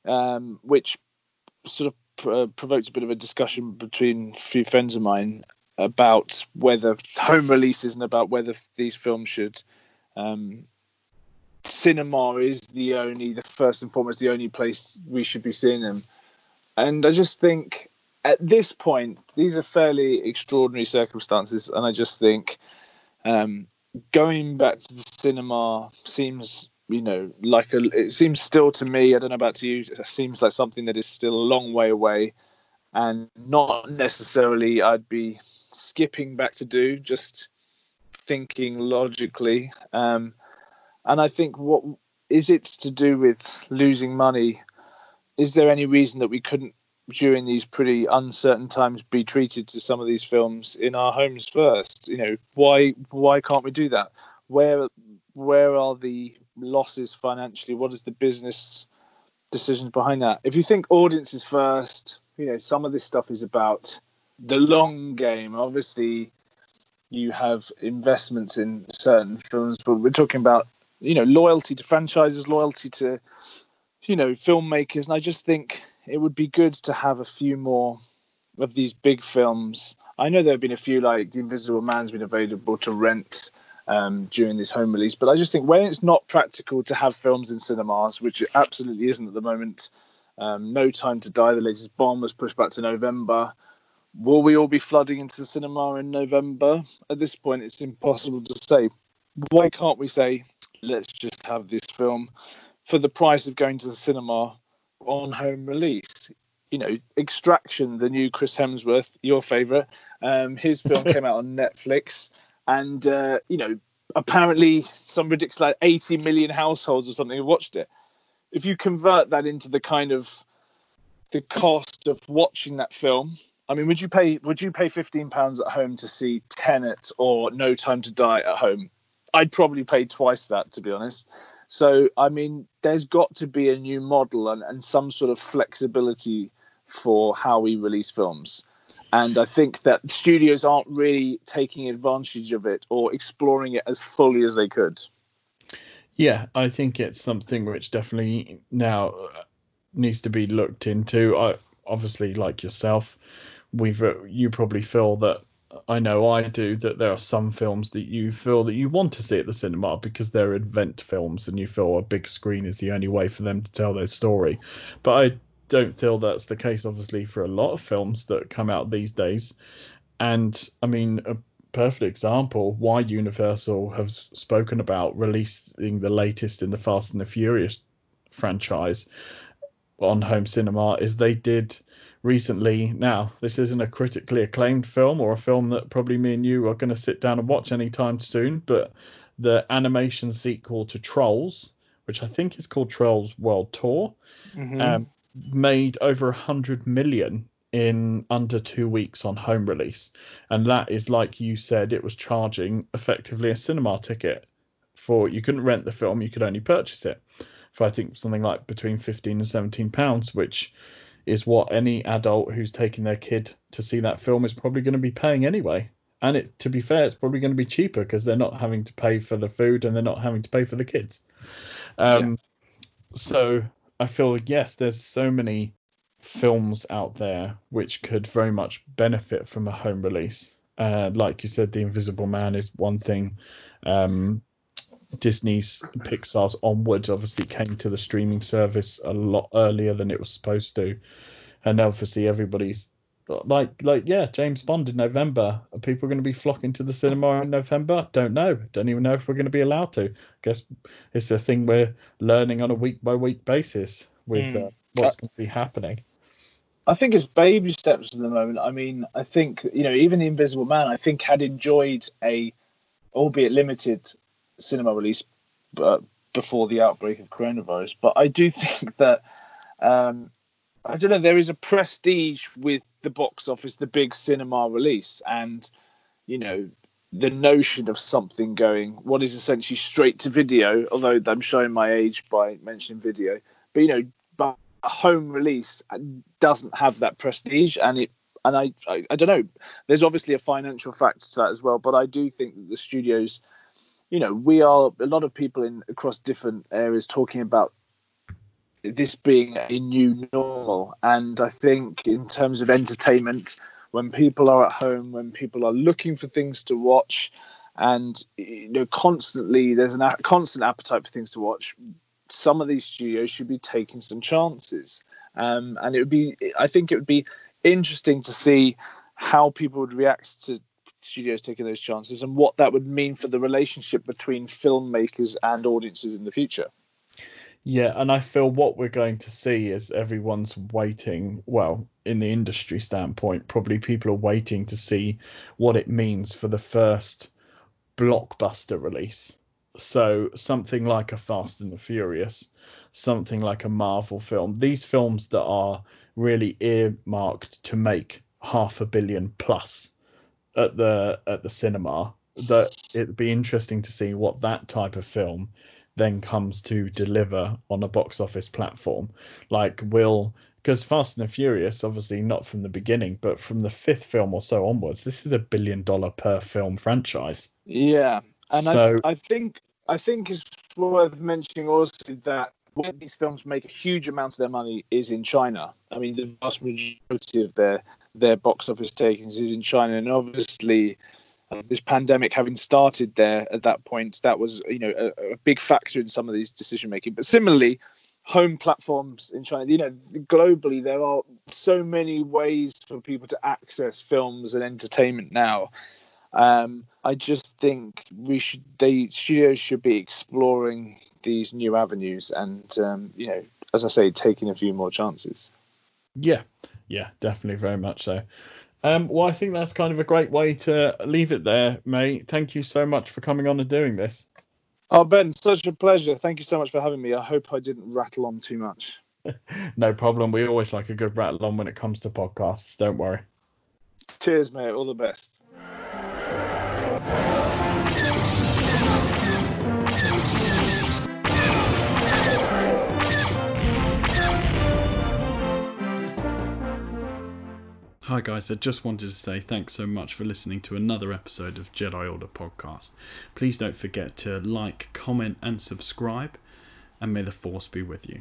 um, which sort of uh, provoked a bit of a discussion between a few friends of mine about whether home releases and about whether these films should. Um, cinema is the only, the first and foremost, the only place we should be seeing them. And I just think at this point, these are fairly extraordinary circumstances, and I just think um, going back to the cinema seems, you know, like a. It seems still to me. I don't know about to you. It seems like something that is still a long way away, and not necessarily. I'd be skipping back to do. Just thinking logically, um, and I think what is it to do with losing money? Is there any reason that we couldn't during these pretty uncertain times be treated to some of these films in our homes first? You know why why can't we do that? Where where are the losses financially? What is the business decisions behind that? If you think audiences first you know some of this stuff is about the long game. Obviously you have investments in certain films but we're talking about you know loyalty to franchises loyalty to you know filmmakers. And i just think it would be good to have a few more of these big films. I know there have been a few like The Invisible Man's been available to rent um, during this home release, but I just think when it's not practical to have films in cinemas, which it absolutely isn't at the moment, um, No Time to Die, the latest Bond was pushed back to November. Will we all be flooding into the cinema in November? At this point, it's impossible to say. Why can't we say, let's just have this film for the price of going to the cinema on home release. You know, Extraction, the new Chris Hemsworth, your favorite. Um, his film came out on Netflix, and uh, you know, apparently some ridiculous like 80 million households or something have watched it. If you convert that into the kind of the cost of watching that film, I mean, would you pay would you pay 15 pounds at home to see Tenet or No Time to Die at home? I'd probably pay twice that, to be honest. So, I mean, there's got to be a new model and, and some sort of flexibility for how we release films. And I think that studios aren't really taking advantage of it or exploring it as fully as they could. Yeah, I think it's something which definitely now uh, needs to be looked into. I obviously, like yourself, we've uh, you probably feel that I know I do that there are some films that you feel that you want to see at the cinema because they're event films and you feel a big screen is the only way for them to tell their story. But I don't feel that's the case, obviously, for a lot of films that come out these days. And I mean, a perfect example why Universal have spoken about releasing the latest in the Fast and the Furious franchise on home cinema is they did recently. Now, this isn't a critically acclaimed film or a film that probably me and you are going to sit down and watch anytime soon, but the animation sequel to Trolls, which I think is called Trolls World Tour, mm-hmm. um, made over a hundred million in under two weeks on home release. And that is like you said, it was charging effectively a cinema ticket for you couldn't rent the film, you could only purchase it for I think something like between 15 and 17 pounds, which is what any adult who's taking their kid to see that film is probably going to be paying anyway. And it, to be fair, it's probably going to be cheaper because they're not having to pay for the food and they're not having to pay for the kids. Um, yeah. So I feel yes, there's so many films out there which could very much benefit from a home release. Uh, like you said, The Invisible Man is one thing. Um, Disney's Pixar's Onward obviously came to the streaming service a lot earlier than it was supposed to, and obviously everybody's like like yeah James Bond in November. Are people going to be flocking to the cinema in November? Don't know. Don't even know if we're going to be allowed to. I guess it's a thing we're learning on a week by week basis with mm. uh, what's going to be happening. I think it's baby steps at the moment. I mean, I think you know even the Invisible Man. I think had enjoyed a, albeit limited, cinema release uh, before the outbreak of coronavirus. But I do think that um, I don't know. There is a prestige with the box office, the big cinema release, and you know the notion of something going what is essentially straight to video. Although I'm showing my age by mentioning video, but you know, but a home release doesn't have that prestige, and it and I, I, I don't know. There's obviously a financial factor to that as well, but I do think that the studios you know, we are a lot of people in across different areas talking about this being a new normal. And I think in terms of entertainment, when people are at home, when people are looking for things to watch, and you know, constantly there's a constant appetite for things to watch. Some of these studios should be taking some chances, um, and it would be. I think it would be interesting to see how people would react to studios taking those chances and what that would mean for the relationship between filmmakers and audiences in the future. Yeah, and I feel what we're going to see is everyone's waiting. Well, in the industry standpoint, probably people are waiting to see what it means for the first blockbuster release. So, something like a Fast and the Furious, something like a Marvel film, these films that are really earmarked to make half a billion plus at the at the cinema that it'd be interesting to see what that type of film then comes to deliver on a box office platform. Like, will because Fast and the Furious, obviously not from the beginning, but from the fifth film or so onwards, this is a billion dollar per film franchise. Yeah, and so, I, I think I think it's worth mentioning also that where these films make a huge amount of their money is in China. I mean, the vast majority of their their box office takings is in China, and obviously. Uh, this pandemic having started there at that point, that was you know a, a big factor in some of these decision making. But similarly, home platforms in China. You know, globally there are so many ways for people to access films and entertainment now. Um, I just think we should, they studios should be exploring these new avenues, and um, you know, as I say, taking a few more chances. Yeah, yeah, definitely, very much so. Um, well, I think that's kind of a great way to leave it there, mate. Thank you so much for coming on and doing this. Oh, Ben, such a pleasure. Thank you so much for having me. I hope I didn't rattle on too much. no problem. We always like a good rattle on when it comes to podcasts. Don't worry. Cheers, mate. All the best. Hi, guys. I just wanted to say thanks so much for listening to another episode of Jedi Order Podcast. Please don't forget to like, comment, and subscribe, and may the Force be with you.